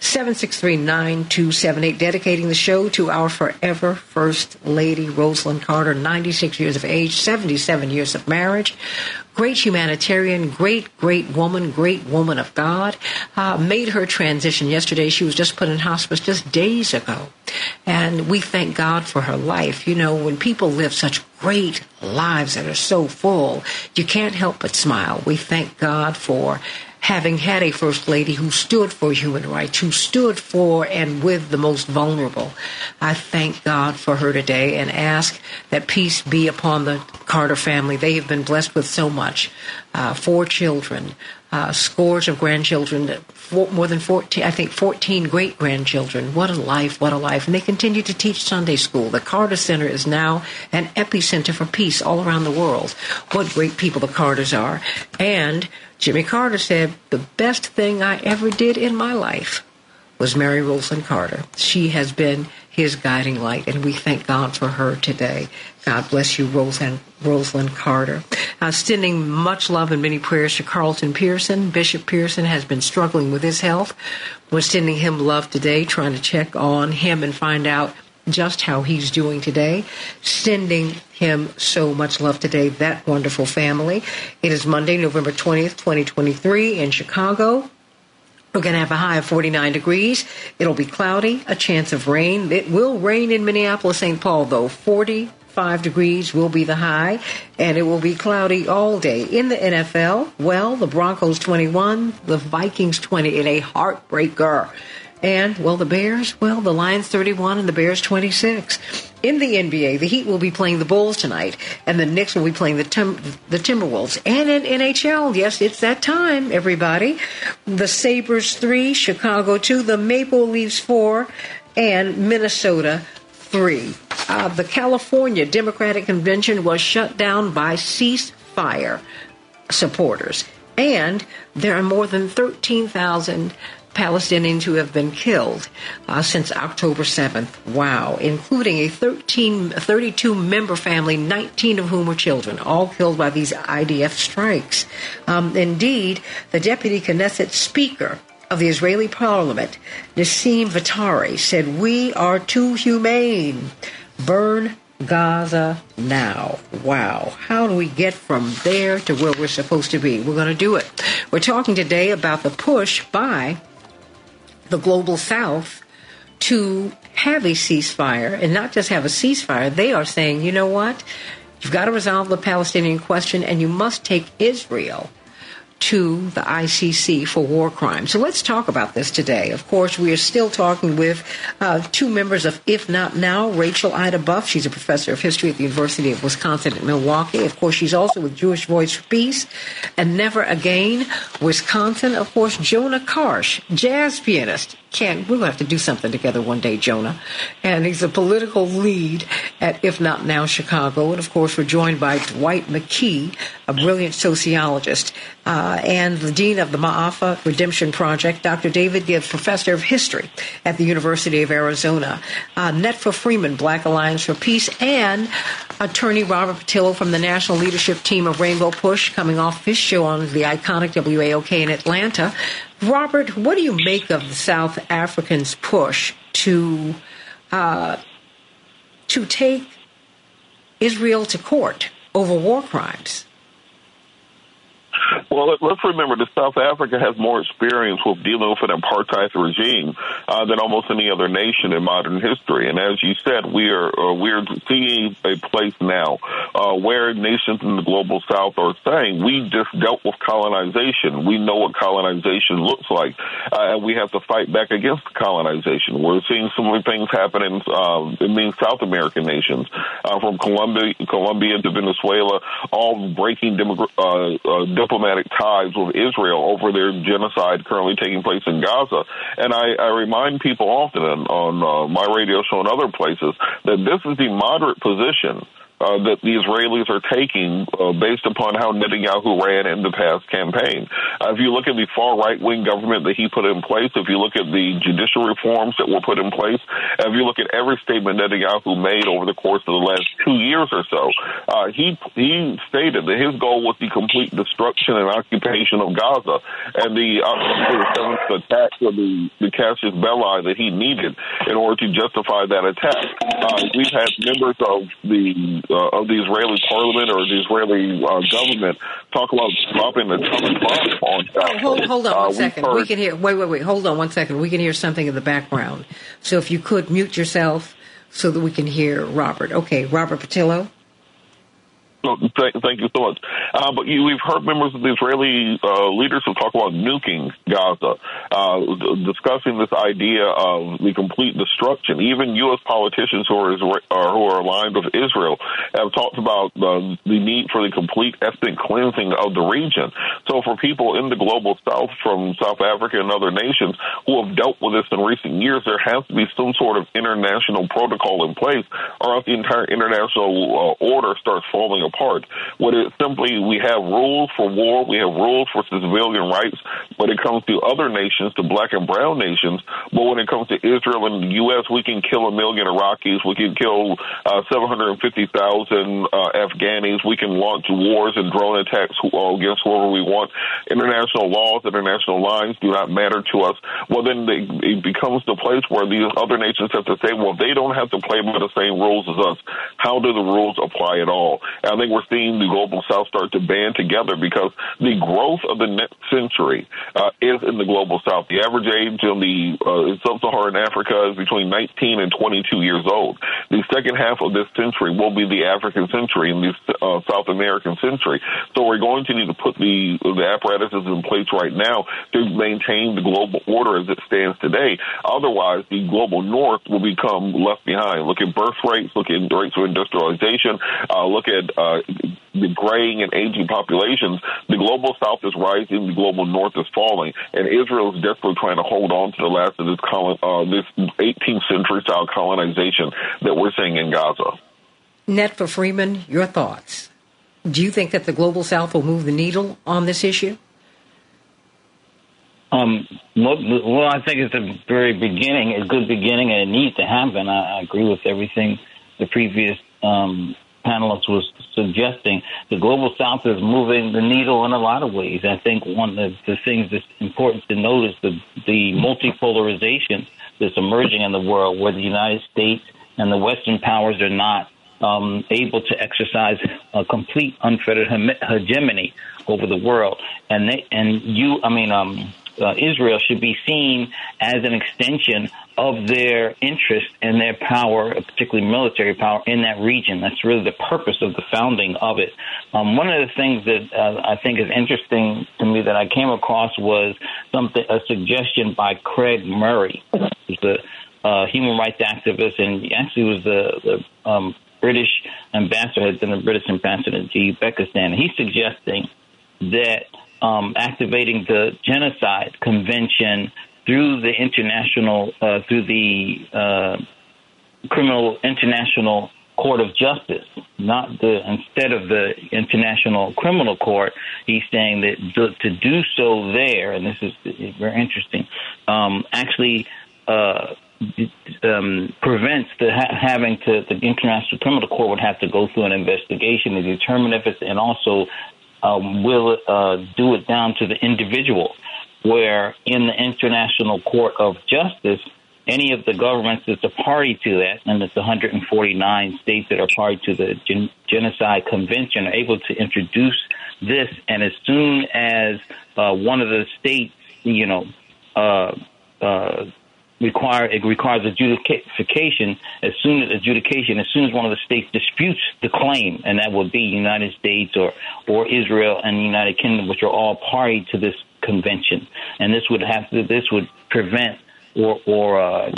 763 9278, dedicating the show to our forever First Lady, Rosalynn Carter, 96 years of age, 77 years of marriage great humanitarian, great, great woman, great woman of God, uh, made her transition yesterday. She was just put in hospice just days ago. And we thank God for her life. You know, when people live such great lives that are so full, you can't help but smile. We thank God for having had a first lady who stood for human rights, who stood for and with the most vulnerable. I thank God for her today and ask that peace be upon the Carter family. They have been blessed with so much. Uh, four children, uh, scores of grandchildren, four, more than 14, I think 14 great grandchildren. What a life, what a life. And they continue to teach Sunday school. The Carter Center is now an epicenter for peace all around the world. What great people the Carters are. And Jimmy Carter said, the best thing I ever did in my life was Mary Rosalynn Carter. She has been his guiding light, and we thank God for her today. God bless you, Rosalynn, Rosalynn Carter. Uh, sending much love and many prayers to Carlton Pearson. Bishop Pearson has been struggling with his health. We're sending him love today, trying to check on him and find out just how he's doing today. Sending him so much love today, that wonderful family. It is Monday, November 20th, 2023 in Chicago. We're going to have a high of 49 degrees. It'll be cloudy, a chance of rain. It will rain in Minneapolis, St. Paul, though. 45 degrees will be the high, and it will be cloudy all day. In the NFL, well, the Broncos 21, the Vikings 20 in a heartbreaker. And, well, the Bears, well, the Lions 31 and the Bears 26. In the NBA, the Heat will be playing the Bulls tonight, and the Knicks will be playing the, Tim- the Timberwolves. And in NHL, yes, it's that time, everybody. The Sabres 3, Chicago 2, the Maple Leafs 4, and Minnesota 3. Uh, the California Democratic Convention was shut down by ceasefire supporters. And there are more than 13,000 Palestinians who have been killed uh, since October 7th. Wow. Including a 13, 32 member family, 19 of whom were children, all killed by these IDF strikes. Um, indeed, the deputy Knesset speaker of the Israeli parliament, Nissim Vaturi, said, We are too humane. Burn Gaza now. Wow. How do we get from there to where we're supposed to be? We're going to do it. We're talking today about the push by the global south to have a ceasefire and not just have a ceasefire. They are saying, you know what? You've got to resolve the Palestinian question and you must take Israel to the ICC for war crimes. So let's talk about this today. Of course, we are still talking with uh, two members of If Not Now, Rachel Ida Buff. She's a professor of history at the University of Wisconsin at Milwaukee. Of course, she's also with Jewish Voice for Peace and Never Again, Wisconsin. Of course, Jonah Karsh, jazz pianist. Can we're going to have to do something together one day, Jonah. And he's a political lead at If Not Now Chicago. And of course, we're joined by Dwight McKee, a brilliant sociologist uh, and the dean of the Ma'afa Redemption Project, Dr. David Gibbs, professor of history at the University of Arizona, uh, Netfa Freeman, Black Alliance for Peace, and attorney Robert Patillo from the national leadership team of Rainbow Push, coming off his show on the iconic WAOK in Atlanta. Robert, what do you make of the South Africans' push to uh, to take Israel to court over war crimes? Well, let- let's remember that South Africa has more experience with dealing with an apartheid regime uh, than almost any other nation in modern history. And as you said, we are uh, we're seeing a place now uh, where nations in the global South are saying we just dealt with colonization. We know what colonization looks like, uh, and we have to fight back against colonization. We're seeing the things happen in, uh, in South American nations, uh, from Colombia, Colombia to Venezuela, all breaking uh, diplomatic ties with Israel over their genocide currently taking place in Gaza. And I, I remind people often on, on uh, my radio show and other places that this is the moderate position uh, that the Israelis are taking uh, based upon how Netanyahu ran in the past campaign. Uh, if you look at the far right wing government that he put in place, if you look at the judicial reforms that were put in place, if you look at every statement Netanyahu made over the course of the last two years or so, uh, he he stated that his goal was the complete destruction and occupation of Gaza, and the October seventh attack or the the casus belli that he needed in order to justify that attack. Uh, we've had members of the uh, of the Israeli parliament or the Israeli uh, government talk about dropping the atomic bomb on Oh, hold, hold on Uh, one second. heard- We can hear. Wait, wait, wait. Hold on one second. We can hear something in the background. So if you could mute yourself so that we can hear Robert. Okay, Robert Patillo. Thank, you so much. Uh, but you, we've heard members of the Israeli uh, leaders who talk about nuking Gaza, uh, d- discussing this idea of the complete destruction. Even U.S. politicians who are, Isra- uh, who are aligned with Israel have talked about the need for the complete ethnic cleansing of the region. So for people in the global south from South Africa and other nations who have dealt with this in recent years, there has to be some sort of international protocol in place or else the entire international uh, order starts falling apart. What it simply, we have rules for war, we have rules for civilian rights when it comes to other nations, to black and brown nations, but when it comes to Israel and the U.S., we can kill a million Iraqis, we can kill uh, 750,000 uh, Afghanis, we can launch wars and drone attacks against whoever we want. International laws, international lines do not matter to us. Well, then they, it becomes the place where these other nations have to say, well, they don't have to play by the same rules as us. How do the rules apply at all? I think we're seeing the global south start to band together because the growth of the next century uh, is in the global south. The average age in the uh, sub-Saharan Africa is between 19 and 22 years old. The second half of this century will be the African century and the uh, South American century. So we're going to need to put the the apparatuses in place right now to maintain the global order as it stands today. Otherwise, the global north will become left behind. Look at birth rates, look at rates of industrialization, uh, look at uh, the graying and aging populations. The global south is rising, the global north is falling, and Israel is desperately trying to hold on to the last of this colon, uh, this 18th century style colonization that we're seeing in Gaza. Netfa Freeman, your thoughts. Do you think that the global south will move the needle on this issue? Um, well, well, I think it's a very beginning, a good beginning, and it needs to happen. I, I agree with everything the previous um, panelist was suggesting. The global south is moving the needle in a lot of ways. I think one of the things that's important to note is the, the multipolarization that's emerging in the world, where the United States and the Western powers are not um, able to exercise a complete unfettered hegemony over the world. And they, and you, I mean, um, uh, Israel should be seen as an extension of their interest and their power, particularly military power, in that region. That's really the purpose of the founding of it. Um, one of the things that uh, I think is interesting to me that I came across was something a suggestion by Craig Murray, who's the uh, human rights activist, and he actually was the, the um, British ambassador, had been the British ambassador to Uzbekistan. He's suggesting that um, activating the genocide convention through the international, uh, through the uh, criminal international court of justice, not the instead of the international criminal court. He's saying that to, to do so there, and this is very interesting, um, actually. Uh, um, prevents the ha- having to the international criminal court would have to go through an investigation to determine if it's and also um, will uh, do it down to the individual. Where in the International Court of Justice, any of the governments that's a party to that, and it's 149 states that are party to the Gen- Genocide Convention, are able to introduce this. And as soon as uh, one of the states, you know, uh, uh, require it requires adjudication as soon as adjudication as soon as one of the states disputes the claim, and that would be United States or or Israel and the United Kingdom, which are all party to this convention, and this would have to this would prevent or or uh,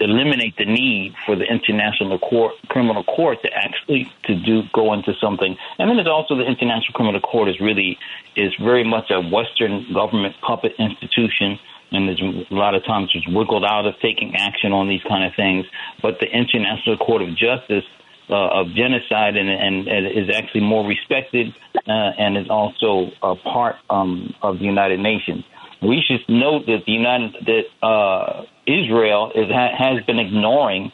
eliminate the need for the international court criminal court to actually to do go into something. And then there's also the international criminal court is really is very much a western government puppet institution and there's a lot of times it's wiggled out of taking action on these kind of things. But the International Court of Justice uh, of genocide and, and, and, is actually more respected uh, and is also a part um, of the United Nations. We should note that the United that uh, Israel is, ha, has been ignoring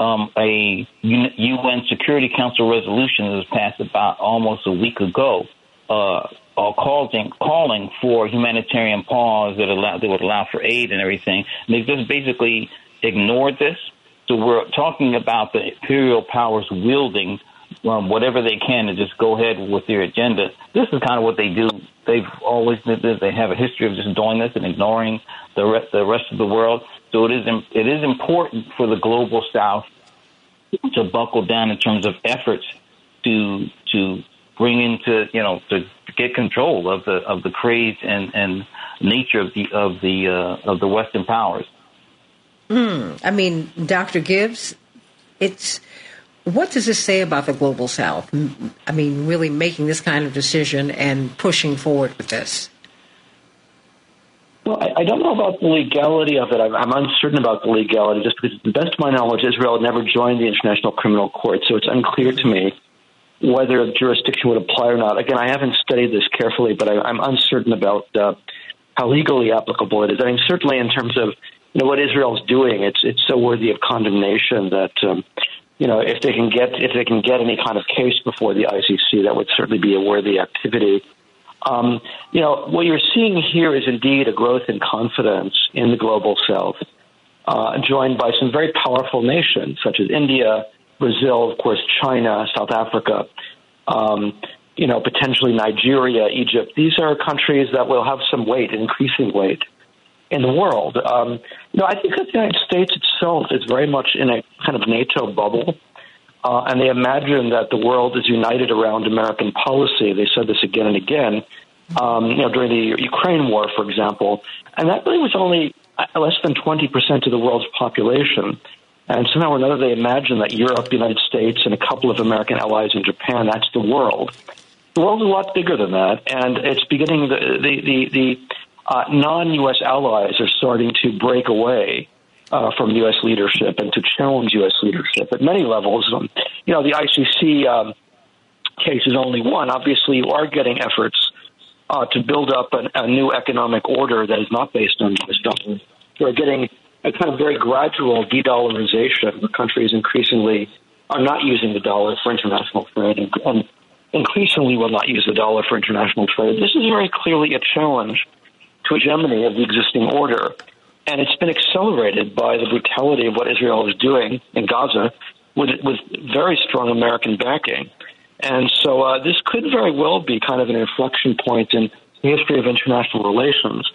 um, a UN Security Council resolution that was passed about almost a week ago uh, calling calling for humanitarian pause that allow that would allow for aid and everything. And they just basically ignored this. So we're talking about the imperial powers wielding um, whatever they can to just go ahead with their agenda. This is kind of what they do. They've always did this. They have a history of just doing this and ignoring the rest, the rest of the world. So it is it is important for the global South to buckle down in terms of efforts to to bring into you know to get control of the of the craze and and nature of the of the uh, of the Western powers. Hmm. I mean, Dr. Gibbs, it's what does this say about the global South? I mean, really making this kind of decision and pushing forward with this. Well, I, I don't know about the legality of it. I'm, I'm uncertain about the legality, just because, to the best of my knowledge, Israel never joined the International Criminal Court, so it's unclear to me whether jurisdiction would apply or not. Again, I haven't studied this carefully, but I, I'm uncertain about uh, how legally applicable it is. I mean, certainly in terms of you know what Israel's doing, it's it's so worthy of condemnation that um, you know if they can get if they can get any kind of case before the ICC, that would certainly be a worthy activity. Um, you know, what you're seeing here is indeed a growth in confidence in the global south, uh, joined by some very powerful nations such as India, Brazil, of course, China, South Africa, um, you know, potentially Nigeria, Egypt. These are countries that will have some weight, increasing weight in the world. Um, you know, I think that the United States itself is very much in a kind of NATO bubble. Uh, and they imagine that the world is united around American policy. They said this again and again, um, you know, during the Ukraine war, for example. And that really was only uh, less than 20% of the world's population. And somehow or another, they imagine that Europe, the United States, and a couple of American allies in Japan, that's the world. The world is a lot bigger than that, and it's beginning, the, the, the, the uh, non U.S. allies are starting to break away uh, from U.S. leadership and to challenge U.S. leadership at many levels. Um, you know, the ICC um, case is only one. Obviously, you are getting efforts uh, to build up an, a new economic order that is not based on U.S. dollars. We're getting a kind of very gradual de-dollarization where countries increasingly are not using the dollar for international trade and, and increasingly will not use the dollar for international trade. This is very clearly a challenge to hegemony of the existing order. And it's been accelerated by the brutality of what Israel is doing in Gaza with, with very strong American backing. And so uh, this could very well be kind of an inflection point in the history of international relations,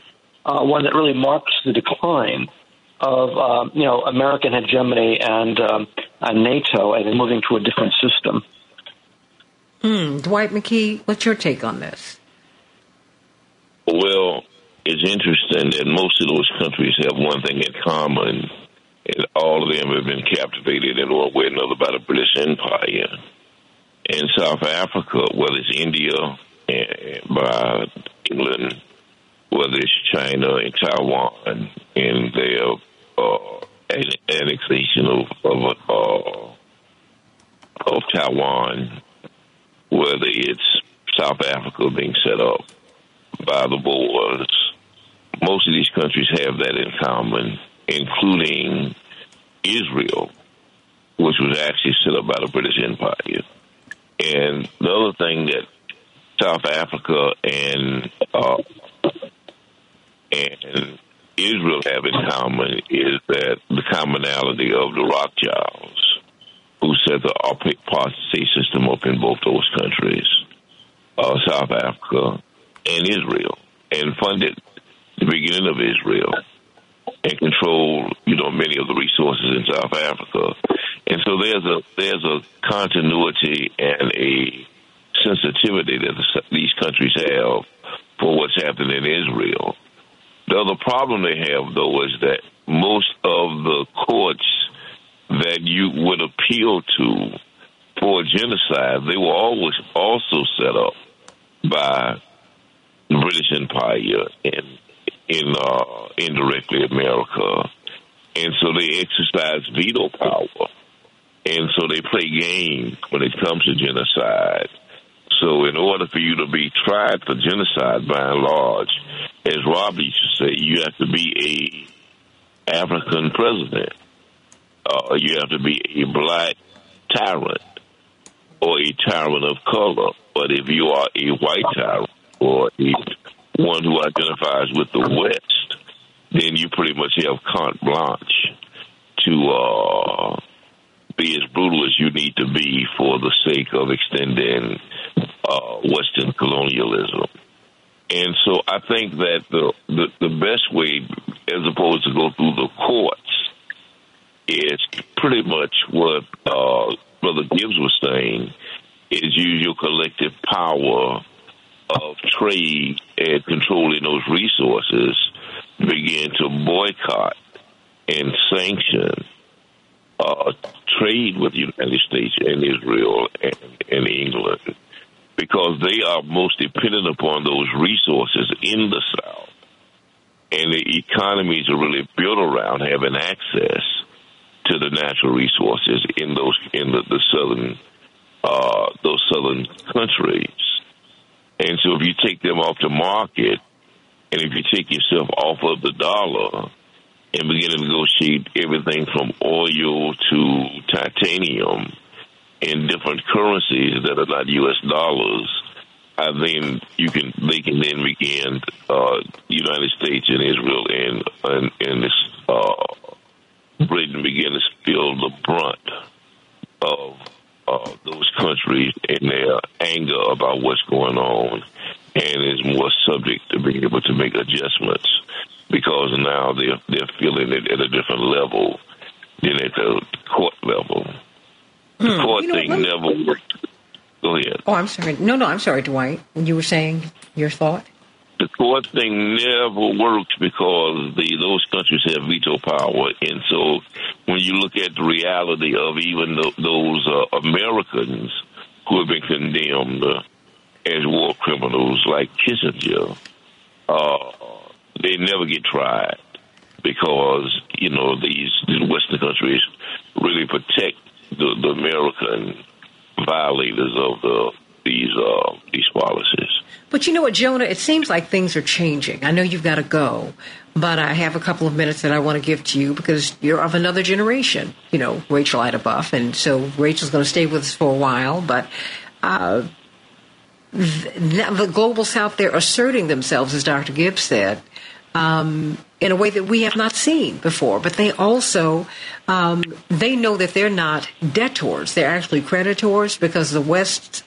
uh, one that really marks the decline of uh, you know American hegemony and, um, and NATO and moving to a different system. Hmm. Dwight McKee, what's your take on this? Well, it's interesting that most of those countries have one thing in common, and all of them have been captivated in one way or another by the British Empire. In South Africa, whether it's India, by England, whether it's China and Taiwan, and their uh, annexation of of, uh, of Taiwan, whether it's South Africa being set up by the Boers. Most of these countries have that in common, including Israel, which was actually set up by the British Empire. And the other thing that South Africa and uh, and Israel have in common is that the commonality of the Rothschilds, who set the apartheid system up in both those countries, uh, South Africa and Israel, and funded the beginning of Israel and controlled, you know, many of the resources in South Africa. And so there's a there's a continuity and a sensitivity that the, these countries have for what's happening in Israel. The other problem they have, though, is that most of the courts that you would appeal to for genocide, they were always also set up by the British Empire and in uh, indirectly America, and so they exercise veto power, and so they play games when it comes to genocide. So, in order for you to be tried for genocide, by and large, as Rob used to say, you have to be a African president. Uh, you have to be a black tyrant or a tyrant of color. But if you are a white tyrant or a one who identifies with the West, then you pretty much have carte blanche to uh, be as brutal as you need to be for the sake of extending uh, Western colonialism. And so I think that the, the, the best way, as opposed to go through the courts, is pretty much what uh, Brother Gibbs was saying, is use your collective power of trade and controlling those resources, begin to boycott and sanction uh, trade with the United States and Israel and, and England because they are most dependent upon those resources in the South. And the economies are really built around having access to the natural resources in those in the, the southern uh, those southern countries. And so if you take them off the market and if you take yourself off of the dollar and begin to negotiate everything from oil to titanium in different currencies that are not U.S. dollars, uh, then you can they can then begin uh, United States and Israel and and, and this uh, Britain begin to feel the brunt of uh, those countries and their anger about what's going on, and is more subject to being able to make adjustments because now they're they're feeling it at a different level than at the court level. The Hmm. court You know, thing let me- never worked. Go ahead. Oh, I'm sorry. No, no, I'm sorry, Dwight. You were saying your thought? The court thing never works because the those countries have veto power, and so when you look at the reality of even tho- those uh, Americans who have been condemned uh, as war criminals, like Kissinger, uh, they never get tried because you know these, these Western countries really protect the, the American violators of the these uh, these policies. But you know what, Jonah? It seems like things are changing. I know you've got to go, but I have a couple of minutes that I want to give to you because you're of another generation. You know, Rachel Ida and so Rachel's going to stay with us for a while. But uh, th- now the global South, they're asserting themselves, as Dr. Gibbs said, um, in a way that we have not seen before. But they also um, they know that they're not debtors; they're actually creditors because the West's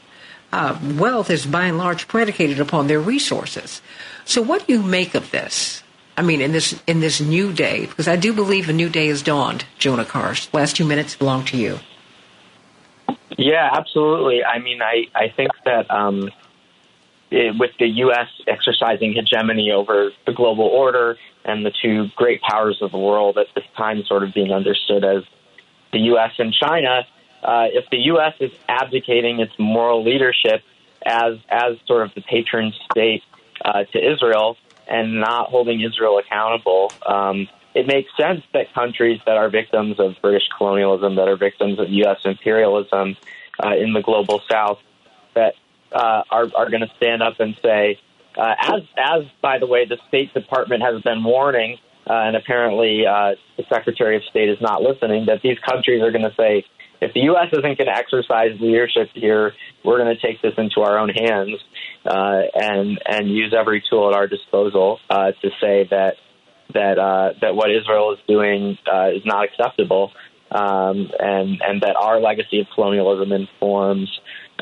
uh, wealth is by and large predicated upon their resources. So, what do you make of this? I mean, in this in this new day, because I do believe a new day has dawned. Jonah Karsh, last two minutes belong to you. Yeah, absolutely. I mean, I, I think that um, it, with the U.S. exercising hegemony over the global order and the two great powers of the world at this time sort of being understood as the U.S. and China, uh, if the U.S. is abdicating its moral leadership as as sort of the patron state uh, to Israel and not holding Israel accountable, um, it makes sense that countries that are victims of British colonialism, that are victims of U.S. imperialism uh, in the global South, that uh, are are going to stand up and say, uh, as as by the way, the State Department has been warning, uh, and apparently uh, the Secretary of State is not listening. That these countries are going to say, if the U.S. isn't going to exercise leadership here, we're going to take this into our own hands uh, and and use every tool at our disposal uh, to say that that uh, that what Israel is doing is not acceptable, um, and and that our legacy of colonialism informs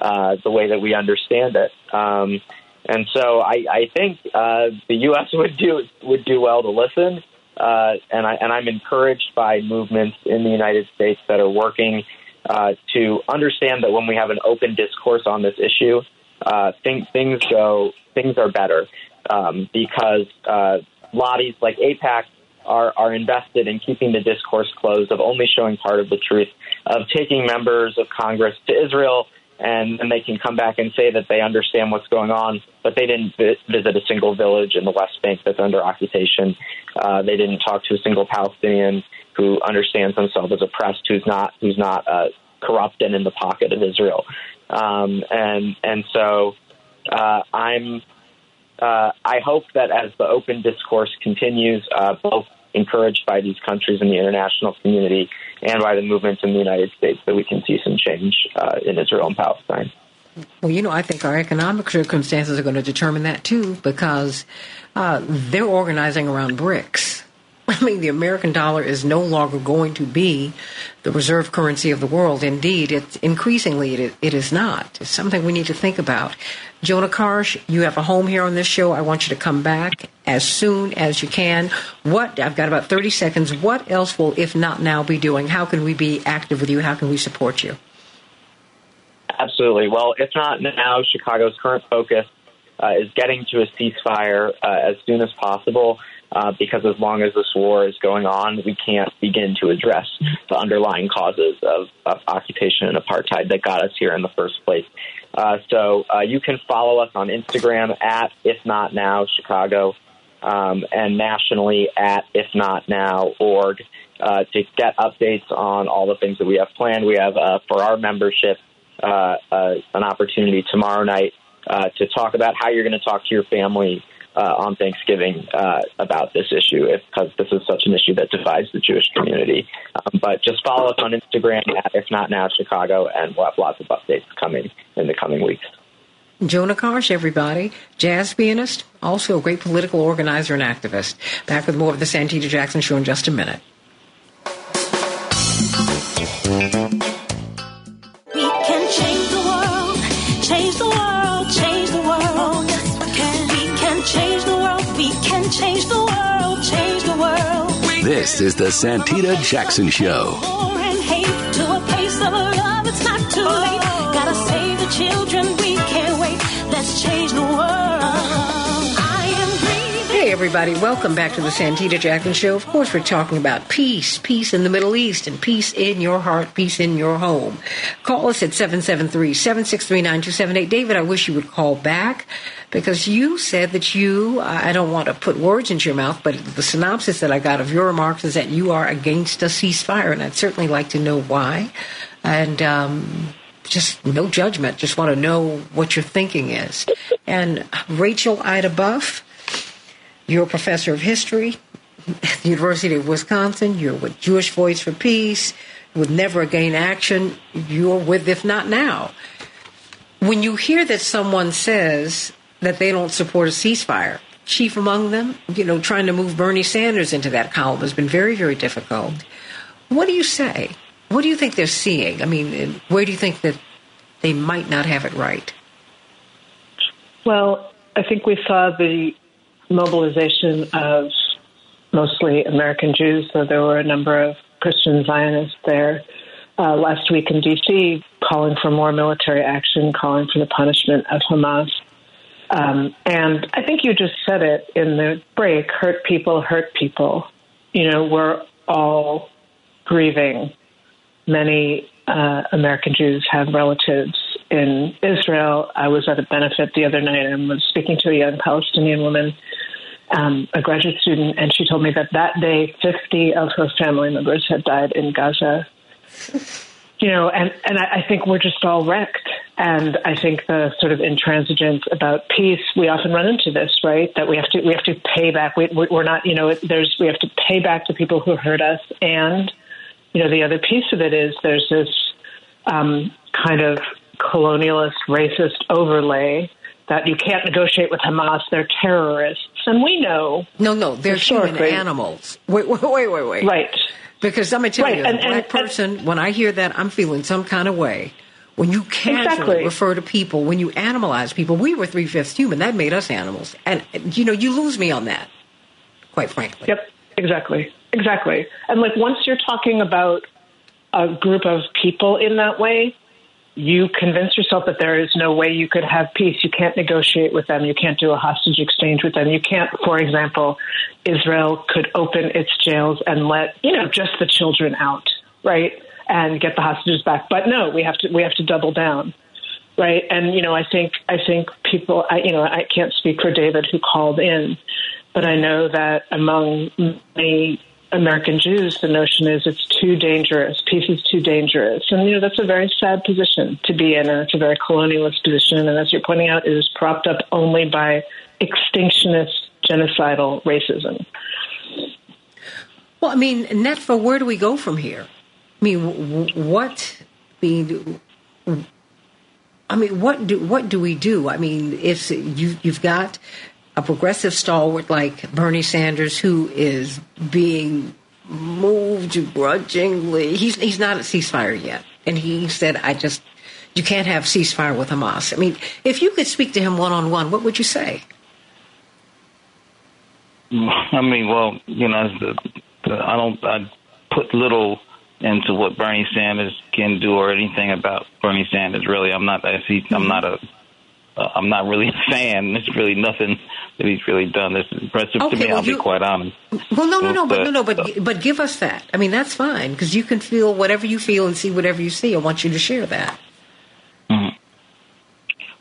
the way that we understand it. Um, and so I, I think uh, the U.S. would do would do well to listen, uh, and I and I'm encouraged by movements in the United States that are working uh, to understand that when we have an open discourse on this issue, uh, things things go things are better um, because uh, lobbies like AIPAC are are invested in keeping the discourse closed, of only showing part of the truth, of taking members of Congress to Israel. And then they can come back and say that they understand what's going on, but they didn't vi- visit a single village in the West Bank that's under occupation. Uh, they didn't talk to a single Palestinian who understands himself as oppressed, who's not who's not uh, corrupt and in the pocket of Israel. Um, and and so uh, I'm uh, I hope that as the open discourse continues, uh, both encouraged by these countries in the international community and by the movements in the United States, that we can see some change uh, in Israel and Palestine. Well, you know, I think our economic circumstances are going to determine that too, because uh, they're organizing around BRICS. I mean, the American dollar is no longer going to be the reserve currency of the world. Indeed, it's increasingly it, it is not. It's something we need to think about. Jonah Karsh, you have a home here on this show. I want you to come back as soon as you can. What I've got about thirty seconds. What else will, if not now, be doing? How can we be active with you? How can we support you? Absolutely. Well, if not now, Chicago's current focus uh, is getting to a ceasefire uh, as soon as possible. Uh, because as long as this war is going on, we can't begin to address the underlying causes of, of occupation and apartheid that got us here in the first place. Uh, so uh, you can follow us on Instagram at If Not Now Chicago, um, and nationally at If Not Now org uh, to get updates on all the things that we have planned. We have uh, for our membership uh, uh, an opportunity tomorrow night uh, to talk about how you're going to talk to your family uh, on Thanksgiving uh, about this issue, because this is such an issue that divides the Jewish community. Um, but just follow us on Instagram at If Not Now Chicago, and we'll have lots of updates coming in the coming weeks. Jonah Karsh, everybody, jazz pianist, also a great political organizer and activist. Back with more of the Santita Jackson Show in just a minute. Change the world. I am breathing. Hey, everybody, welcome back to the Santita Jackson Show. Of course, we're talking about peace, peace in the Middle East, and peace in your heart, peace in your home. Call us at 773 763 9278. David, I wish you would call back because you said that you, I don't want to put words into your mouth, but the synopsis that I got of your remarks is that you are against a ceasefire, and I'd certainly like to know why. And, um, just no judgment. Just want to know what your thinking is. And Rachel Ida Buff, you're a professor of history at the University of Wisconsin. You're with Jewish Voice for Peace, with Never Again Action. You're with If Not Now. When you hear that someone says that they don't support a ceasefire, chief among them, you know, trying to move Bernie Sanders into that column has been very, very difficult. What do you say? What do you think they're seeing? I mean, where do you think that they might not have it right? Well, I think we saw the mobilization of mostly American Jews, though there were a number of Christian Zionists there uh, last week in D.C. calling for more military action, calling for the punishment of Hamas. Um, and I think you just said it in the break hurt people hurt people. You know, we're all grieving. Many uh, American Jews have relatives in Israel. I was at a benefit the other night and was speaking to a young Palestinian woman, um, a graduate student, and she told me that that day 50 of her family members had died in Gaza. You know, and, and I, think we're just all wrecked. And I think the sort of intransigence about peace, we often run into this, right? That we have to we have to pay back. We, we're not, you know, there's we have to pay back to people who hurt us, and you know, the other piece of it is there's this um, kind of colonialist, racist overlay that you can't negotiate with Hamas. They're terrorists, and we know. No, no, they're human animals. Wait, wait, wait, wait, wait. Right. Because I'm going to tell Right, you, as a and- and- black person, when I hear that, I'm feeling some kind of way. When you casually Exactly. refer to people, when you animalize people, we were three fifths human. That made us animals, and you know, you lose me on that. Quite frankly. Yep, exactly. Exactly. And like once you're talking about a group of people in that way, you convince yourself that there is no way you could have peace. You can't negotiate with them. You can't do a hostage exchange with them. You can't, for example, Israel could open its jails and let, you know, just the children out, right? And get the hostages back. But no, we have to we have to double down. Right. And, you know, I think I think people I you know, I can't speak for David who called in, but I know that among many American Jews, the notion is it's too dangerous. Peace is too dangerous. And, you know, that's a very sad position to be in, and it's a very colonialist position. And as you're pointing out, it is propped up only by extinctionist, genocidal racism. Well, I mean, Netfa, where do we go from here? I mean, what? I mean, I mean, what do what do we do? I mean, if you you've got a progressive stalwart like Bernie Sanders who is being moved grudgingly. He's he's not at ceasefire yet, and he said, "I just you can't have ceasefire with Hamas." I mean, if you could speak to him one on one, what would you say? I mean, well, you know, the, the, I don't. I put little into what Bernie Sanders can do or anything about Bernie Sanders. Really, I'm not. I see, I'm not a. Uh, I'm not really a fan. There's really nothing that he's really done that's impressive Okay, to me. well, I'll be quite honest. Well, no, no, no, but no, no, but but give us that. I mean, that's fine because you can feel whatever you feel and see whatever you see. I want you to share that.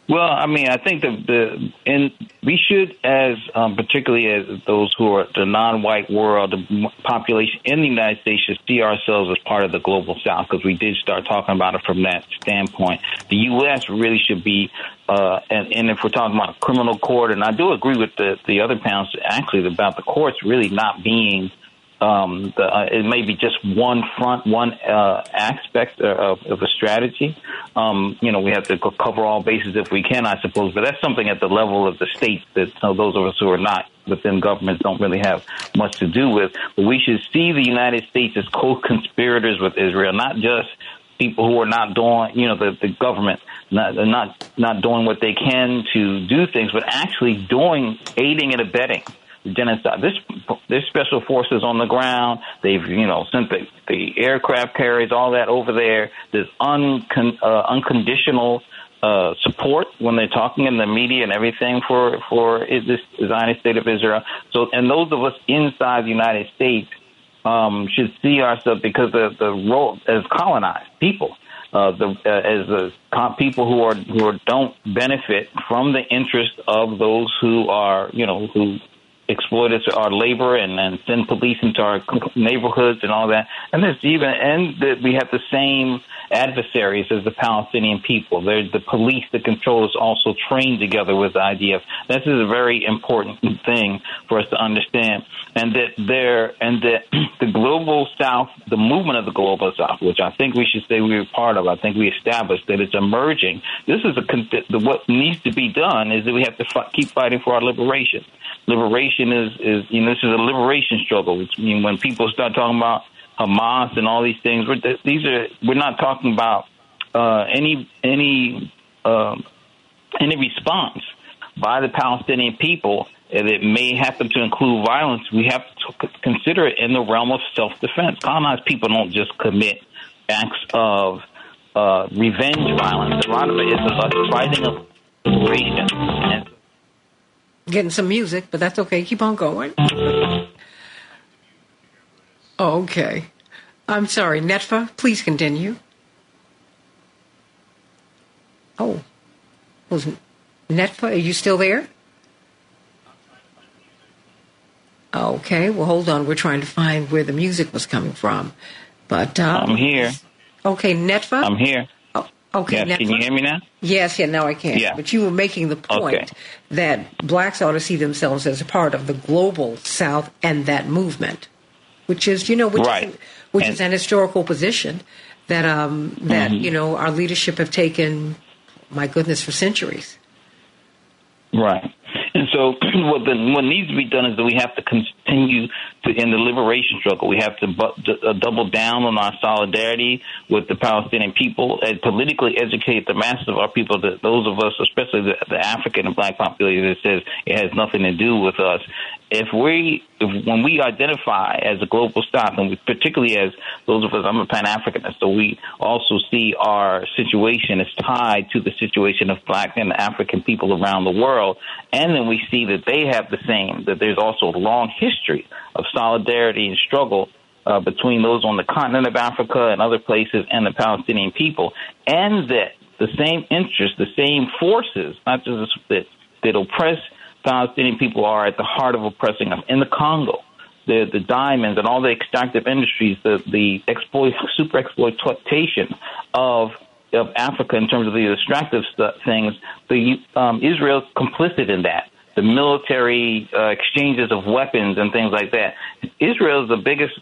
Well, I mean, I think the the and we should, as um, particularly as those who are the non-white world, the population in the United States should see ourselves as part of the global South because we did start talking about it from that standpoint. The U.S. really should be, uh, and, and if we're talking about criminal court, and I do agree with the the other panels actually about the courts really not being um, the, uh, it may be just one front, one uh, aspect of, of a strategy. Um, you know, we have to cover all bases if we can, I suppose, but that's something at the level of the states that so those of us who are not within government don't really have much to do with. But we should see the United States as co-conspirators with Israel, not just people who are not doing, you know, the, the government not not not doing what they can to do things, but actually doing aiding and abetting genocide. This there's special forces on the ground. They've you know sent the, the aircraft carriers, all that over there. There's uh, unconditional uh, support when they're talking in the media and everything for for is- this Zionist state of Israel. So and those of us inside the United States um, should see ourselves because the the role as colonized people. Uh, the, uh, as the people who are who are, don't benefit from the interest of those who are you know who exploit us, our labor and, and send police into our neighborhoods and all that. And there's even and that we have the same adversaries as the Palestinian people. They're the police, the controllers, also trained together with the IDF. This is a very important thing for us to understand, and that there and that the global South, the movement of the global South, which I think we should say we were part of. I think we established that it's emerging. This is a what needs to be done is that we have to fi- keep fighting for our liberation liberation is is you know this is a liberation struggle. Which, I mean, when people start talking about Hamas and all these things, we're, these are we're not talking about uh, any any um any response by the Palestinian people and it may happen to include violence. We have to consider it in the realm of self defense. Colonized people don't just commit acts of uh, revenge violence. A lot of it is about fighting of liberation Getting some music, but that's okay. Keep on going. Okay. I'm sorry, Netfa, please continue. Oh, was Netfa, are you still there? Okay, well, hold on. We're trying to find where the music was coming from. But um, I'm here. Okay, Netfa. I'm here. Okay, Yes, can you hear me now? Yes, yeah, now I can. Yeah. But you were making the point Okay. that blacks ought to see themselves as a part of the global South and that movement, which is, you know, which, Right. is, which And- is an historical position that um, that Mhm. you know our leadership have taken. My goodness, for centuries. Right. And so what the, what needs to be done is that we have to continue to in the liberation struggle. We have to bu- d- uh, double down on our solidarity with the Palestinian people and politically educate the masses of our people. That those of us, especially the, the African and Black population, that says it has nothing to do with us. If we, if, when we identify as a global South, and we, particularly as those of us, I'm a Pan Africanist, so we also see our situation as tied to the situation of Black and African people around the world, and then we see that they have the same. That there's also a long history of solidarity and struggle uh, between those on the continent of Africa and other places and the Palestinian people, and that the same interests, the same forces, not just that that oppress Palestinian people are at the heart of oppressing them. In the Congo, the the diamonds and all the extractive industries, the the exploit super exploitation of of Africa in terms of the extractive stu things, the um, complicit in that. The military uh, exchanges of weapons and things like that. Israel is the biggest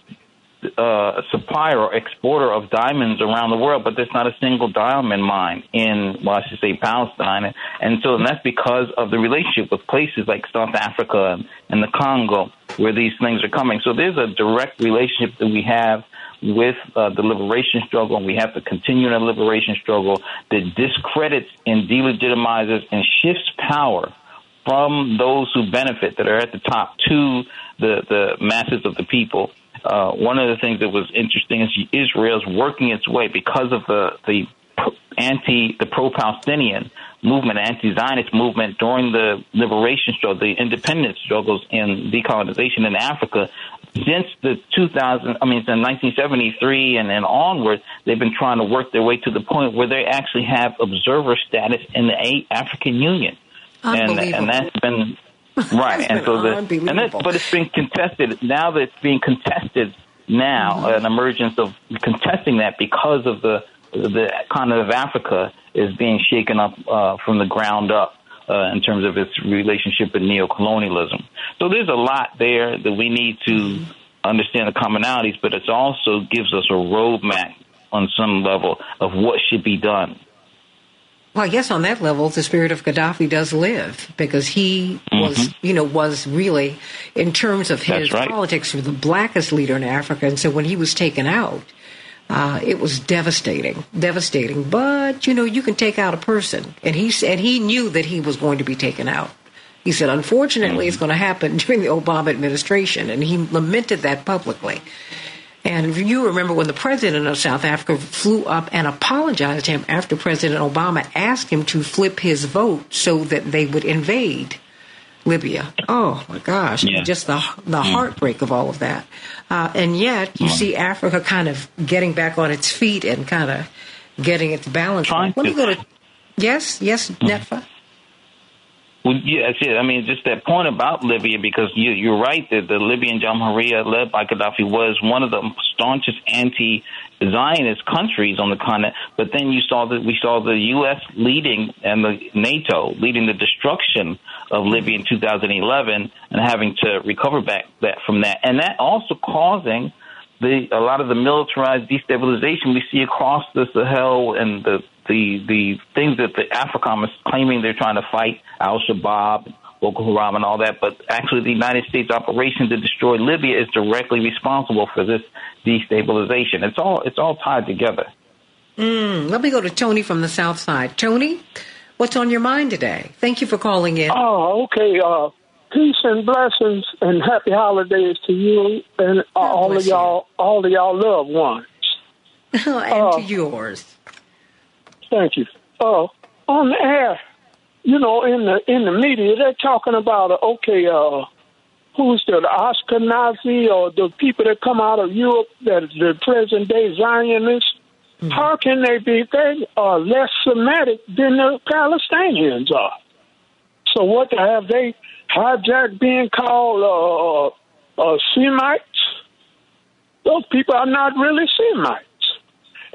uh, supplier or exporter of diamonds around the world, but there's not a single diamond mine in, well, I should say Palestine. And so and that's because of the relationship with places like South Africa and the Congo where these things are coming. So there's a direct relationship that we have with uh, the liberation struggle, and we have to continue the liberation struggle that discredits and delegitimizes and shifts power from those who benefit that are at the top to the, the masses of the people uh, one of the things that was interesting is Israel's working its way because of the the anti the pro-Palestinian movement, anti-Zionist movement during the liberation struggle, the independence struggles in decolonization in Africa. Since the 2000, I mean, since 1973 and then onward, they've been trying to work their way to the point where they actually have observer status in the African Union, and and that's been right. and so the and that, but it's been contested now. That it's being contested now, mm-hmm. an emergence of contesting that because of the the continent of Africa is being shaken up uh, from the ground up. Uh, in terms of its relationship with neocolonialism. So there's a lot there that we need to understand the commonalities, but it also gives us a roadmap on some level of what should be done. Well, I guess on that level, the spirit of Gaddafi does live because he mm-hmm. was, you know, was really, in terms of his right. politics, the blackest leader in Africa. And so when he was taken out, uh, it was devastating, devastating. But you know, you can take out a person, and he said he knew that he was going to be taken out. He said, unfortunately, it's going to happen during the Obama administration, and he lamented that publicly. And you remember when the president of South Africa flew up and apologized to him after President Obama asked him to flip his vote so that they would invade Libya. Oh my gosh, yeah. just the the mm. heartbreak of all of that. Uh, and yet, you mm. see Africa kind of getting back on its feet and kind of getting its balance. Let me go to yes, yes, mm. Netfa. Well, yeah, that's it. I mean, just that point about Libya, because you, you're right that the Libyan Jamahiriya, led by Gaddafi, was one of the staunchest anti-Zionist countries on the continent. But then you saw that we saw the U.S. leading and the NATO leading the destruction of Libya in 2011 and having to recover back that from that, and that also causing the a lot of the militarized destabilization we see across the Sahel and the the the things that the AFRICOM is claiming they're trying to fight Al Shabaab, Boko Haram, and all that, but actually the United States operation to destroy Libya is directly responsible for this destabilization. It's all it's all tied together. Mm, let me go to Tony from the South Side. Tony, what's on your mind today? Thank you for calling in. Oh, okay. Uh, peace and blessings and happy holidays to you and all of y'all, you. all of y'all loved ones. and uh, to yours. Thank you. Uh, on the air, you know, in the in the media, they're talking about uh, okay, uh, who's the, the Ashkenazi or the people that come out of Europe that the present day Zionists. Mm-hmm. How can they be? They are less Semitic than the Palestinians are. So what have they hijacked being called uh, uh, Semites? Those people are not really Semites.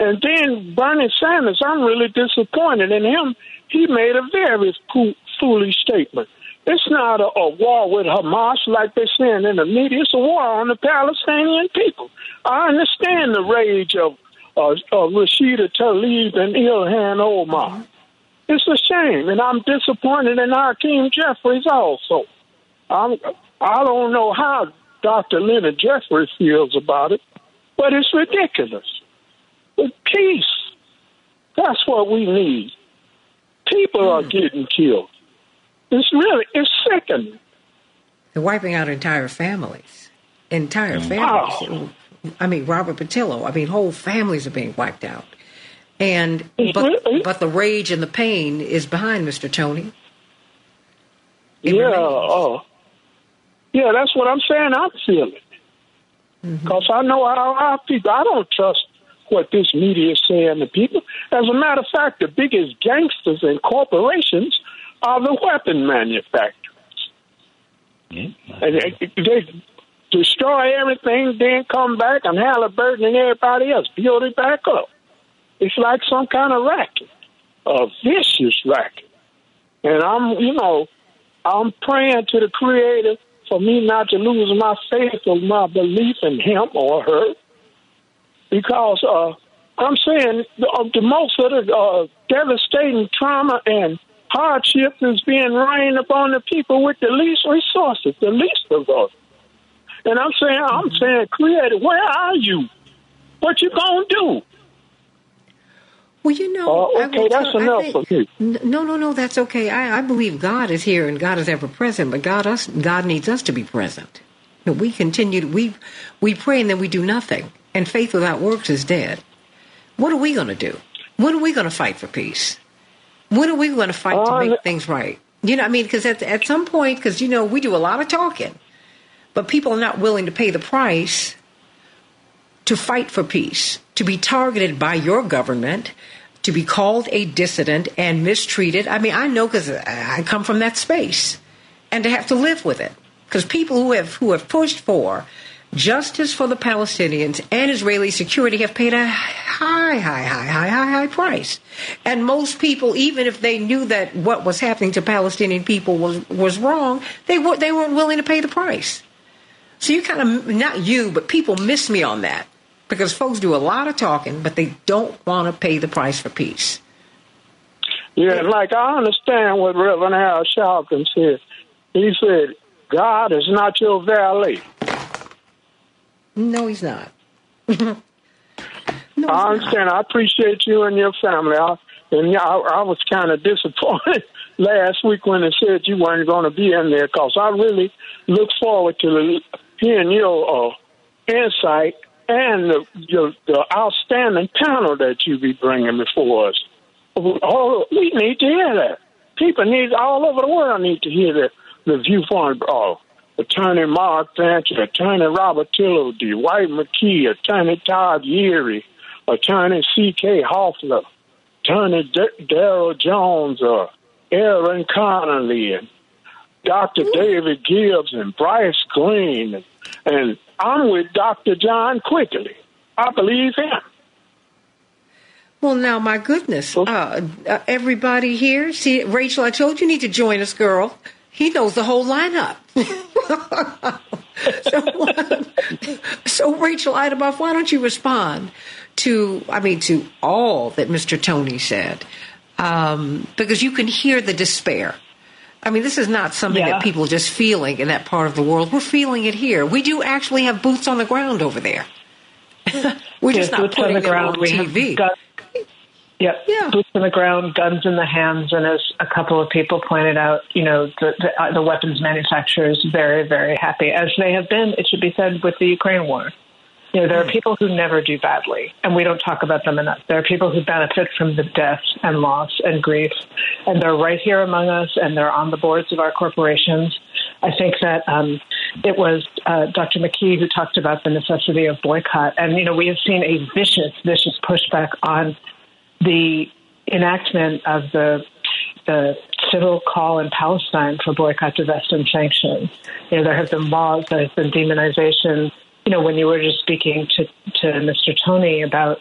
And then Bernie Sanders, I'm really disappointed in him. He made a very foolish statement. It's not a, a war with Hamas like they're saying in the media. It's a war on the Palestinian people. I understand the rage of, uh, of Rashida Tlaib and Ilhan Omar. It's a shame, and I'm disappointed in Hakeem Jeffries also. I'm, I don't know how Dr. Leonard Jeffries feels about it, but it's ridiculous with peace. That's what we need. People mm. are getting killed. It's really it's sickening. They're wiping out entire families. Entire families. Wow. I mean, Robert Patillo. I mean, whole families are being wiped out. And but, but the rage and the pain is behind Mr. Tony. It yeah, oh, yeah, that's what I'm saying. I'm feeling because mm-hmm. I know how our people. I don't trust what this media is saying to people. As a matter of fact, the biggest gangsters and corporations are the weapon manufacturers. Yeah, and they, they destroy everything, then come back, and Halliburton and everybody else build it back up. It's like some kind of racket, a vicious racket. And I'm, you know, I'm praying to the Creator for me not to lose my faith or my belief in Him or her because uh, I'm saying the, uh, the most of the uh, devastating trauma and hardship is being rained upon the people with the least resources, the least of us. And I'm saying, I'm saying, Creator, where are you? What you gonna do? Well, you know, uh, okay, that's tell, enough think, for me. No, no, no, that's okay. I, I believe God is here and God is ever present, but God us, God needs us to be present. But we continue, to, we, we pray and then we do nothing. And faith without works is dead. What are we going to do? When are we going to fight for peace? When are we going to fight to make things right? You know, I mean, because at, at some point, because, you know, we do a lot of talking, but people are not willing to pay the price to fight for peace, to be targeted by your government, to be called a dissident and mistreated. I mean, I know because I come from that space, and to have to live with it. Because people who have who have pushed for justice for the Palestinians and Israeli security have paid a high, high, high, high, high, high price. And most people, even if they knew that what was happening to Palestinian people was was wrong, they were they weren't willing to pay the price. So you kind of not you, but people miss me on that because folks do a lot of talking, but they don't want to pay the price for peace. Yeah, like I understand what Reverend Al Sharpton said. He said, God is not your valet. No, he's not. I understand. I appreciate you and your family. I, and I, I was kind of disappointed last week when they said you weren't going to be in there because I really look forward to the, hearing your uh, insight and the, your, the outstanding panel that you be bringing before us. Oh, we need to hear that. People need all over the world need to hear that the viewpoint of Attorney Mark Fancher, Attorney Robert Patillo, Dwight McKee, Attorney Todd Yeary, Attorney C.K. Hoffler, Attorney D- Daryl Jones, uh, Aaron Connolly, and Dr. David Gibbs, and Bryce Green, and, and I'm with Dr. John Quigley. I believe him. Well, now, my goodness, uh, uh, everybody here, see, Rachel, I told you, you need to join us, girl. He knows the whole lineup. so, so, Rachel Ida Buff, why don't you respond to, I mean, to all that Mr. Tony said? Um, because you can hear the despair. I mean, this is not something Yeah. that people are just feeling in that part of the world. We're feeling it here. We do actually have boots on the ground over there. We're just Yes, not boots on putting the them ground. on We have TV. Yep. Boots on the ground, guns in the hands, and as a couple of people pointed out, you know, the, the, uh, the weapons manufacturers very, very happy, as they have been, it should be said, with the Ukraine war. You know, there are people who never do badly, and we don't talk about them enough. There are people who benefit from the death and loss and grief, and they're right here among us, and they're on the boards of our corporations. I think that um, it was uh, Dr. McKee who talked about the necessity of boycott, and you know, we have seen a vicious, vicious pushback on the enactment of the the civil call in Palestine for boycott, divest, and sanction. You know, there have been laws, there has been demonization. You know, when you were just speaking to to Mr. Tony about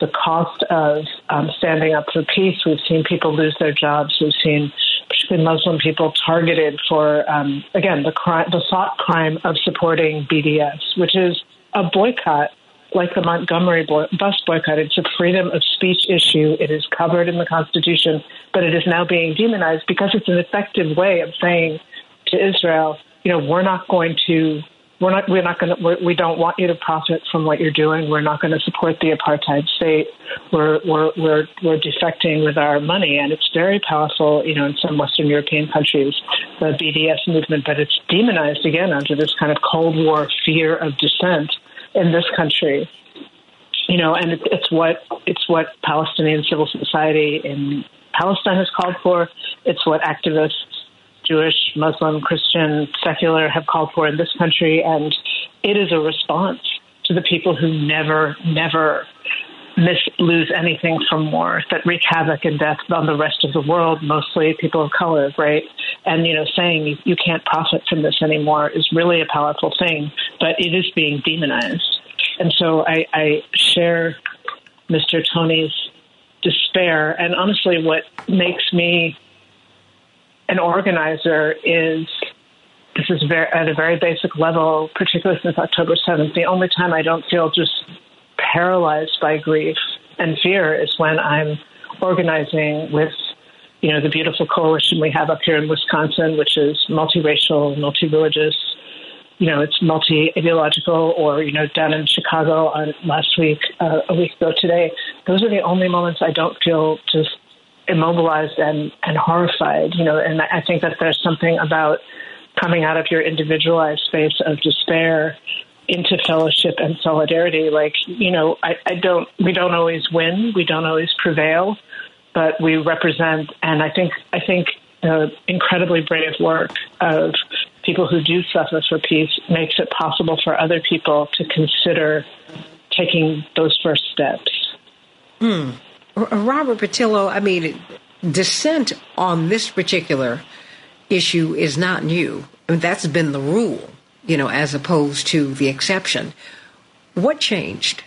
the cost of um, standing up for peace, we've seen people lose their jobs. We've seen particularly Muslim people targeted for um, again the crime, the thought crime of supporting BDS, which is a boycott like the Montgomery bus boycott. It's a freedom of speech issue. It is covered in the Constitution, but it is now being demonized because it's an effective way of saying to Israel, you know, we're not going to. We're not. We're not going to. We don't want you to profit from what you're doing. We're not going to support the apartheid state. We're we're we're we're defecting with our money, and it's very powerful. You know, in some Western European countries, the BDS movement, but it's demonized again under this kind of Cold War fear of dissent in this country. You know, and it, it's what it's what Palestinian civil society in Palestine has called for. It's what activists, Jewish, Muslim, Christian, secular, have called for in this country, and it is a response to the people who never, never miss lose anything from war that wreak havoc and death on the rest of the world, mostly people of color, right? And you know, saying you, can't profit from this anymore is really a powerful thing, but it is being demonized. And so I, I share Mr. Tony's despair. And honestly, what makes me an organizer is this is very, at a very basic level, particularly since October 7th. The only time I don't feel just paralyzed by grief and fear is when I'm organizing with you know the beautiful coalition we have up here in Wisconsin, which is multiracial, multi-religious. You know, it's multi-ideological, or you know, down in Chicago on last week, uh, a week ago today. Those are the only moments I don't feel just immobilized and and horrified. You know, and I think that there's something about coming out of your individualized space of despair into fellowship and solidarity. Like, you know, I, I don't, we don't always win, we don't always prevail, but we represent, and I think, I think uh, incredibly brave work of people who do suffer for peace makes it possible for other people to consider taking those first steps. Hmm. Robert Patillo, I mean, dissent on this particular issue is not new. I mean, that's been the rule, you know, as opposed to the exception. What changed?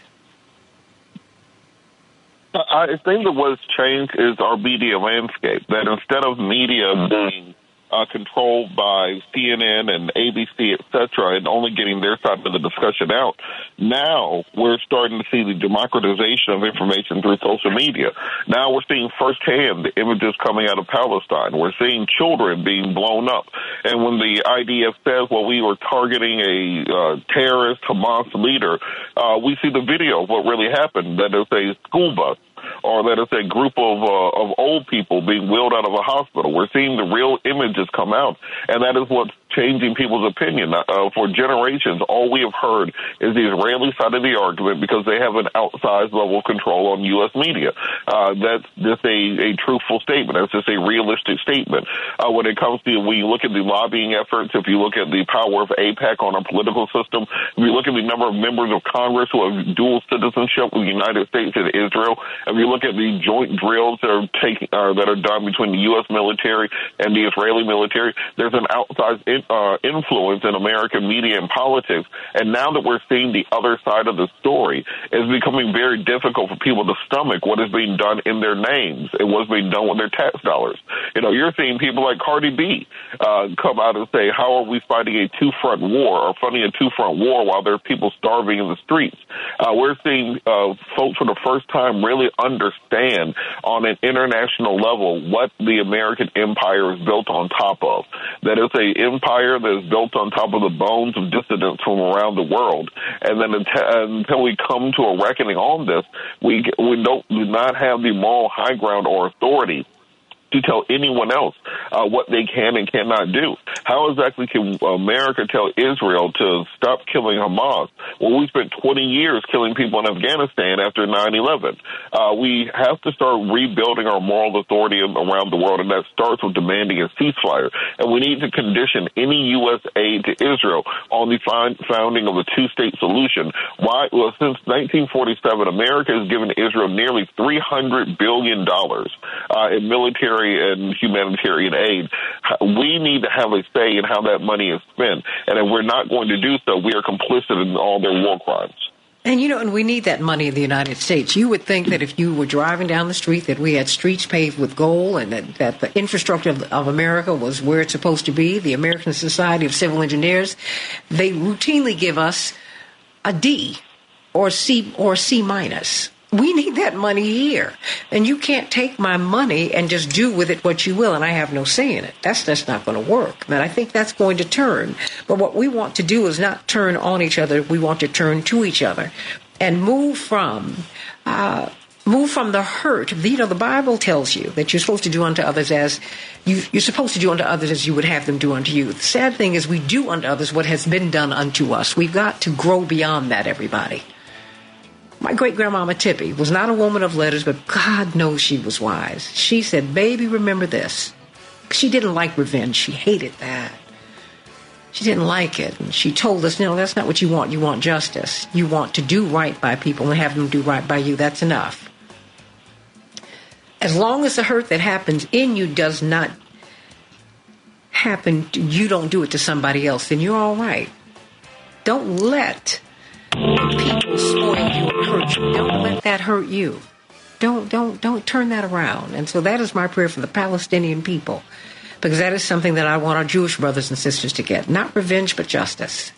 I think that what's changed is our media landscape. That instead of media being uh, controlled by CNN and ABC, et cetera, and only getting their side of the discussion out. Now we're starting to see the democratization of information through social media. Now we're seeing firsthand the images coming out of Palestine. We're seeing children being blown up. And when the IDF says, well, we were targeting a uh, terrorist Hamas leader, uh, we see the video of what really happened. That is a school bus or let us say group of uh, of old people being wheeled out of a hospital. We're seeing the real images come out, and that is what's changing people's opinion. Uh, for generations, all we have heard is the Israeli side of the argument because they have an outsized level of control on U.S. media. Uh, that's just a, a truthful statement. That's just a realistic statement. Uh, when it comes to when you look at the lobbying efforts, if you look at the power of AIPAC on our political system, if you look at the number of members of Congress who have dual citizenship with the United States and Israel, if you look at the joint drills that are taking uh, that are done between the U.S. military and the Israeli military, there's an outsized in, uh, influence in American media and politics. And now that we're seeing the other side of the story, it's becoming very difficult for people to stomach what is being done in their names and what's being done with their tax dollars. You know, you're seeing people like Cardi B uh, come out and say, "How are we fighting a two front war or funding a two front war while there are people starving in the streets?" Uh, we're seeing uh, folks for the first time really understand on an international level what the American empire is built on top of. That it's a empire empire that is built on top of the bones of dissidents from around the world. And then until we come to a reckoning on this, we we don't do not have the moral high ground or authority to tell anyone else uh, what they can and cannot do. How exactly can America tell Israel to stop killing Hamas? Well, we spent 20 years killing people in Afghanistan after 9-11. Uh, we have to start rebuilding our moral authority around the world, and that starts with demanding a ceasefire. And we need to condition any U.S. aid to Israel on the founding of a two-state solution. Why? Well, since 1947, America has given Israel nearly $300 billion uh, in military and humanitarian aid. We need to have a say in how that money is spent. And if we're not going to do so, we are complicit in all their war crimes. And you know, and we need that money in the United States. You would think that if you were driving down the street, that we had streets paved with gold, and that, that the infrastructure of, of America was where it's supposed to be. The American Society of Civil Engineers, they routinely give us a D or C or C minus we need that money here. And you can't take my money and just do with it what you will, and I have no say in it. That's just not going to work. But I think that's going to turn. But what we want to do is not turn on each other. We want to turn to each other and move from. Uh, move from the hurt. You know, the Bible tells you that you're supposed to do unto others as you, are supposed to do unto others as you would have them do unto you. The sad thing is, we do unto others what has been done unto us. We've got to grow beyond that, everybody. My great grandmama Tippy was not a woman of letters, but God knows she was wise. She said, Baby, remember this. She didn't like revenge. She hated that. She didn't like it. And she told us, No, that's not what you want. You want justice. You want to do right by people and have them do right by you. That's enough. As long as the hurt that happens in you does not happen, you don't do it to somebody else, then you're all right. Don't let people spoil you Don't let that hurt you. Don't don't don't turn that around. And so that is my prayer for the Palestinian people, because that is something that I want our Jewish brothers and sisters to get. Not revenge, but justice.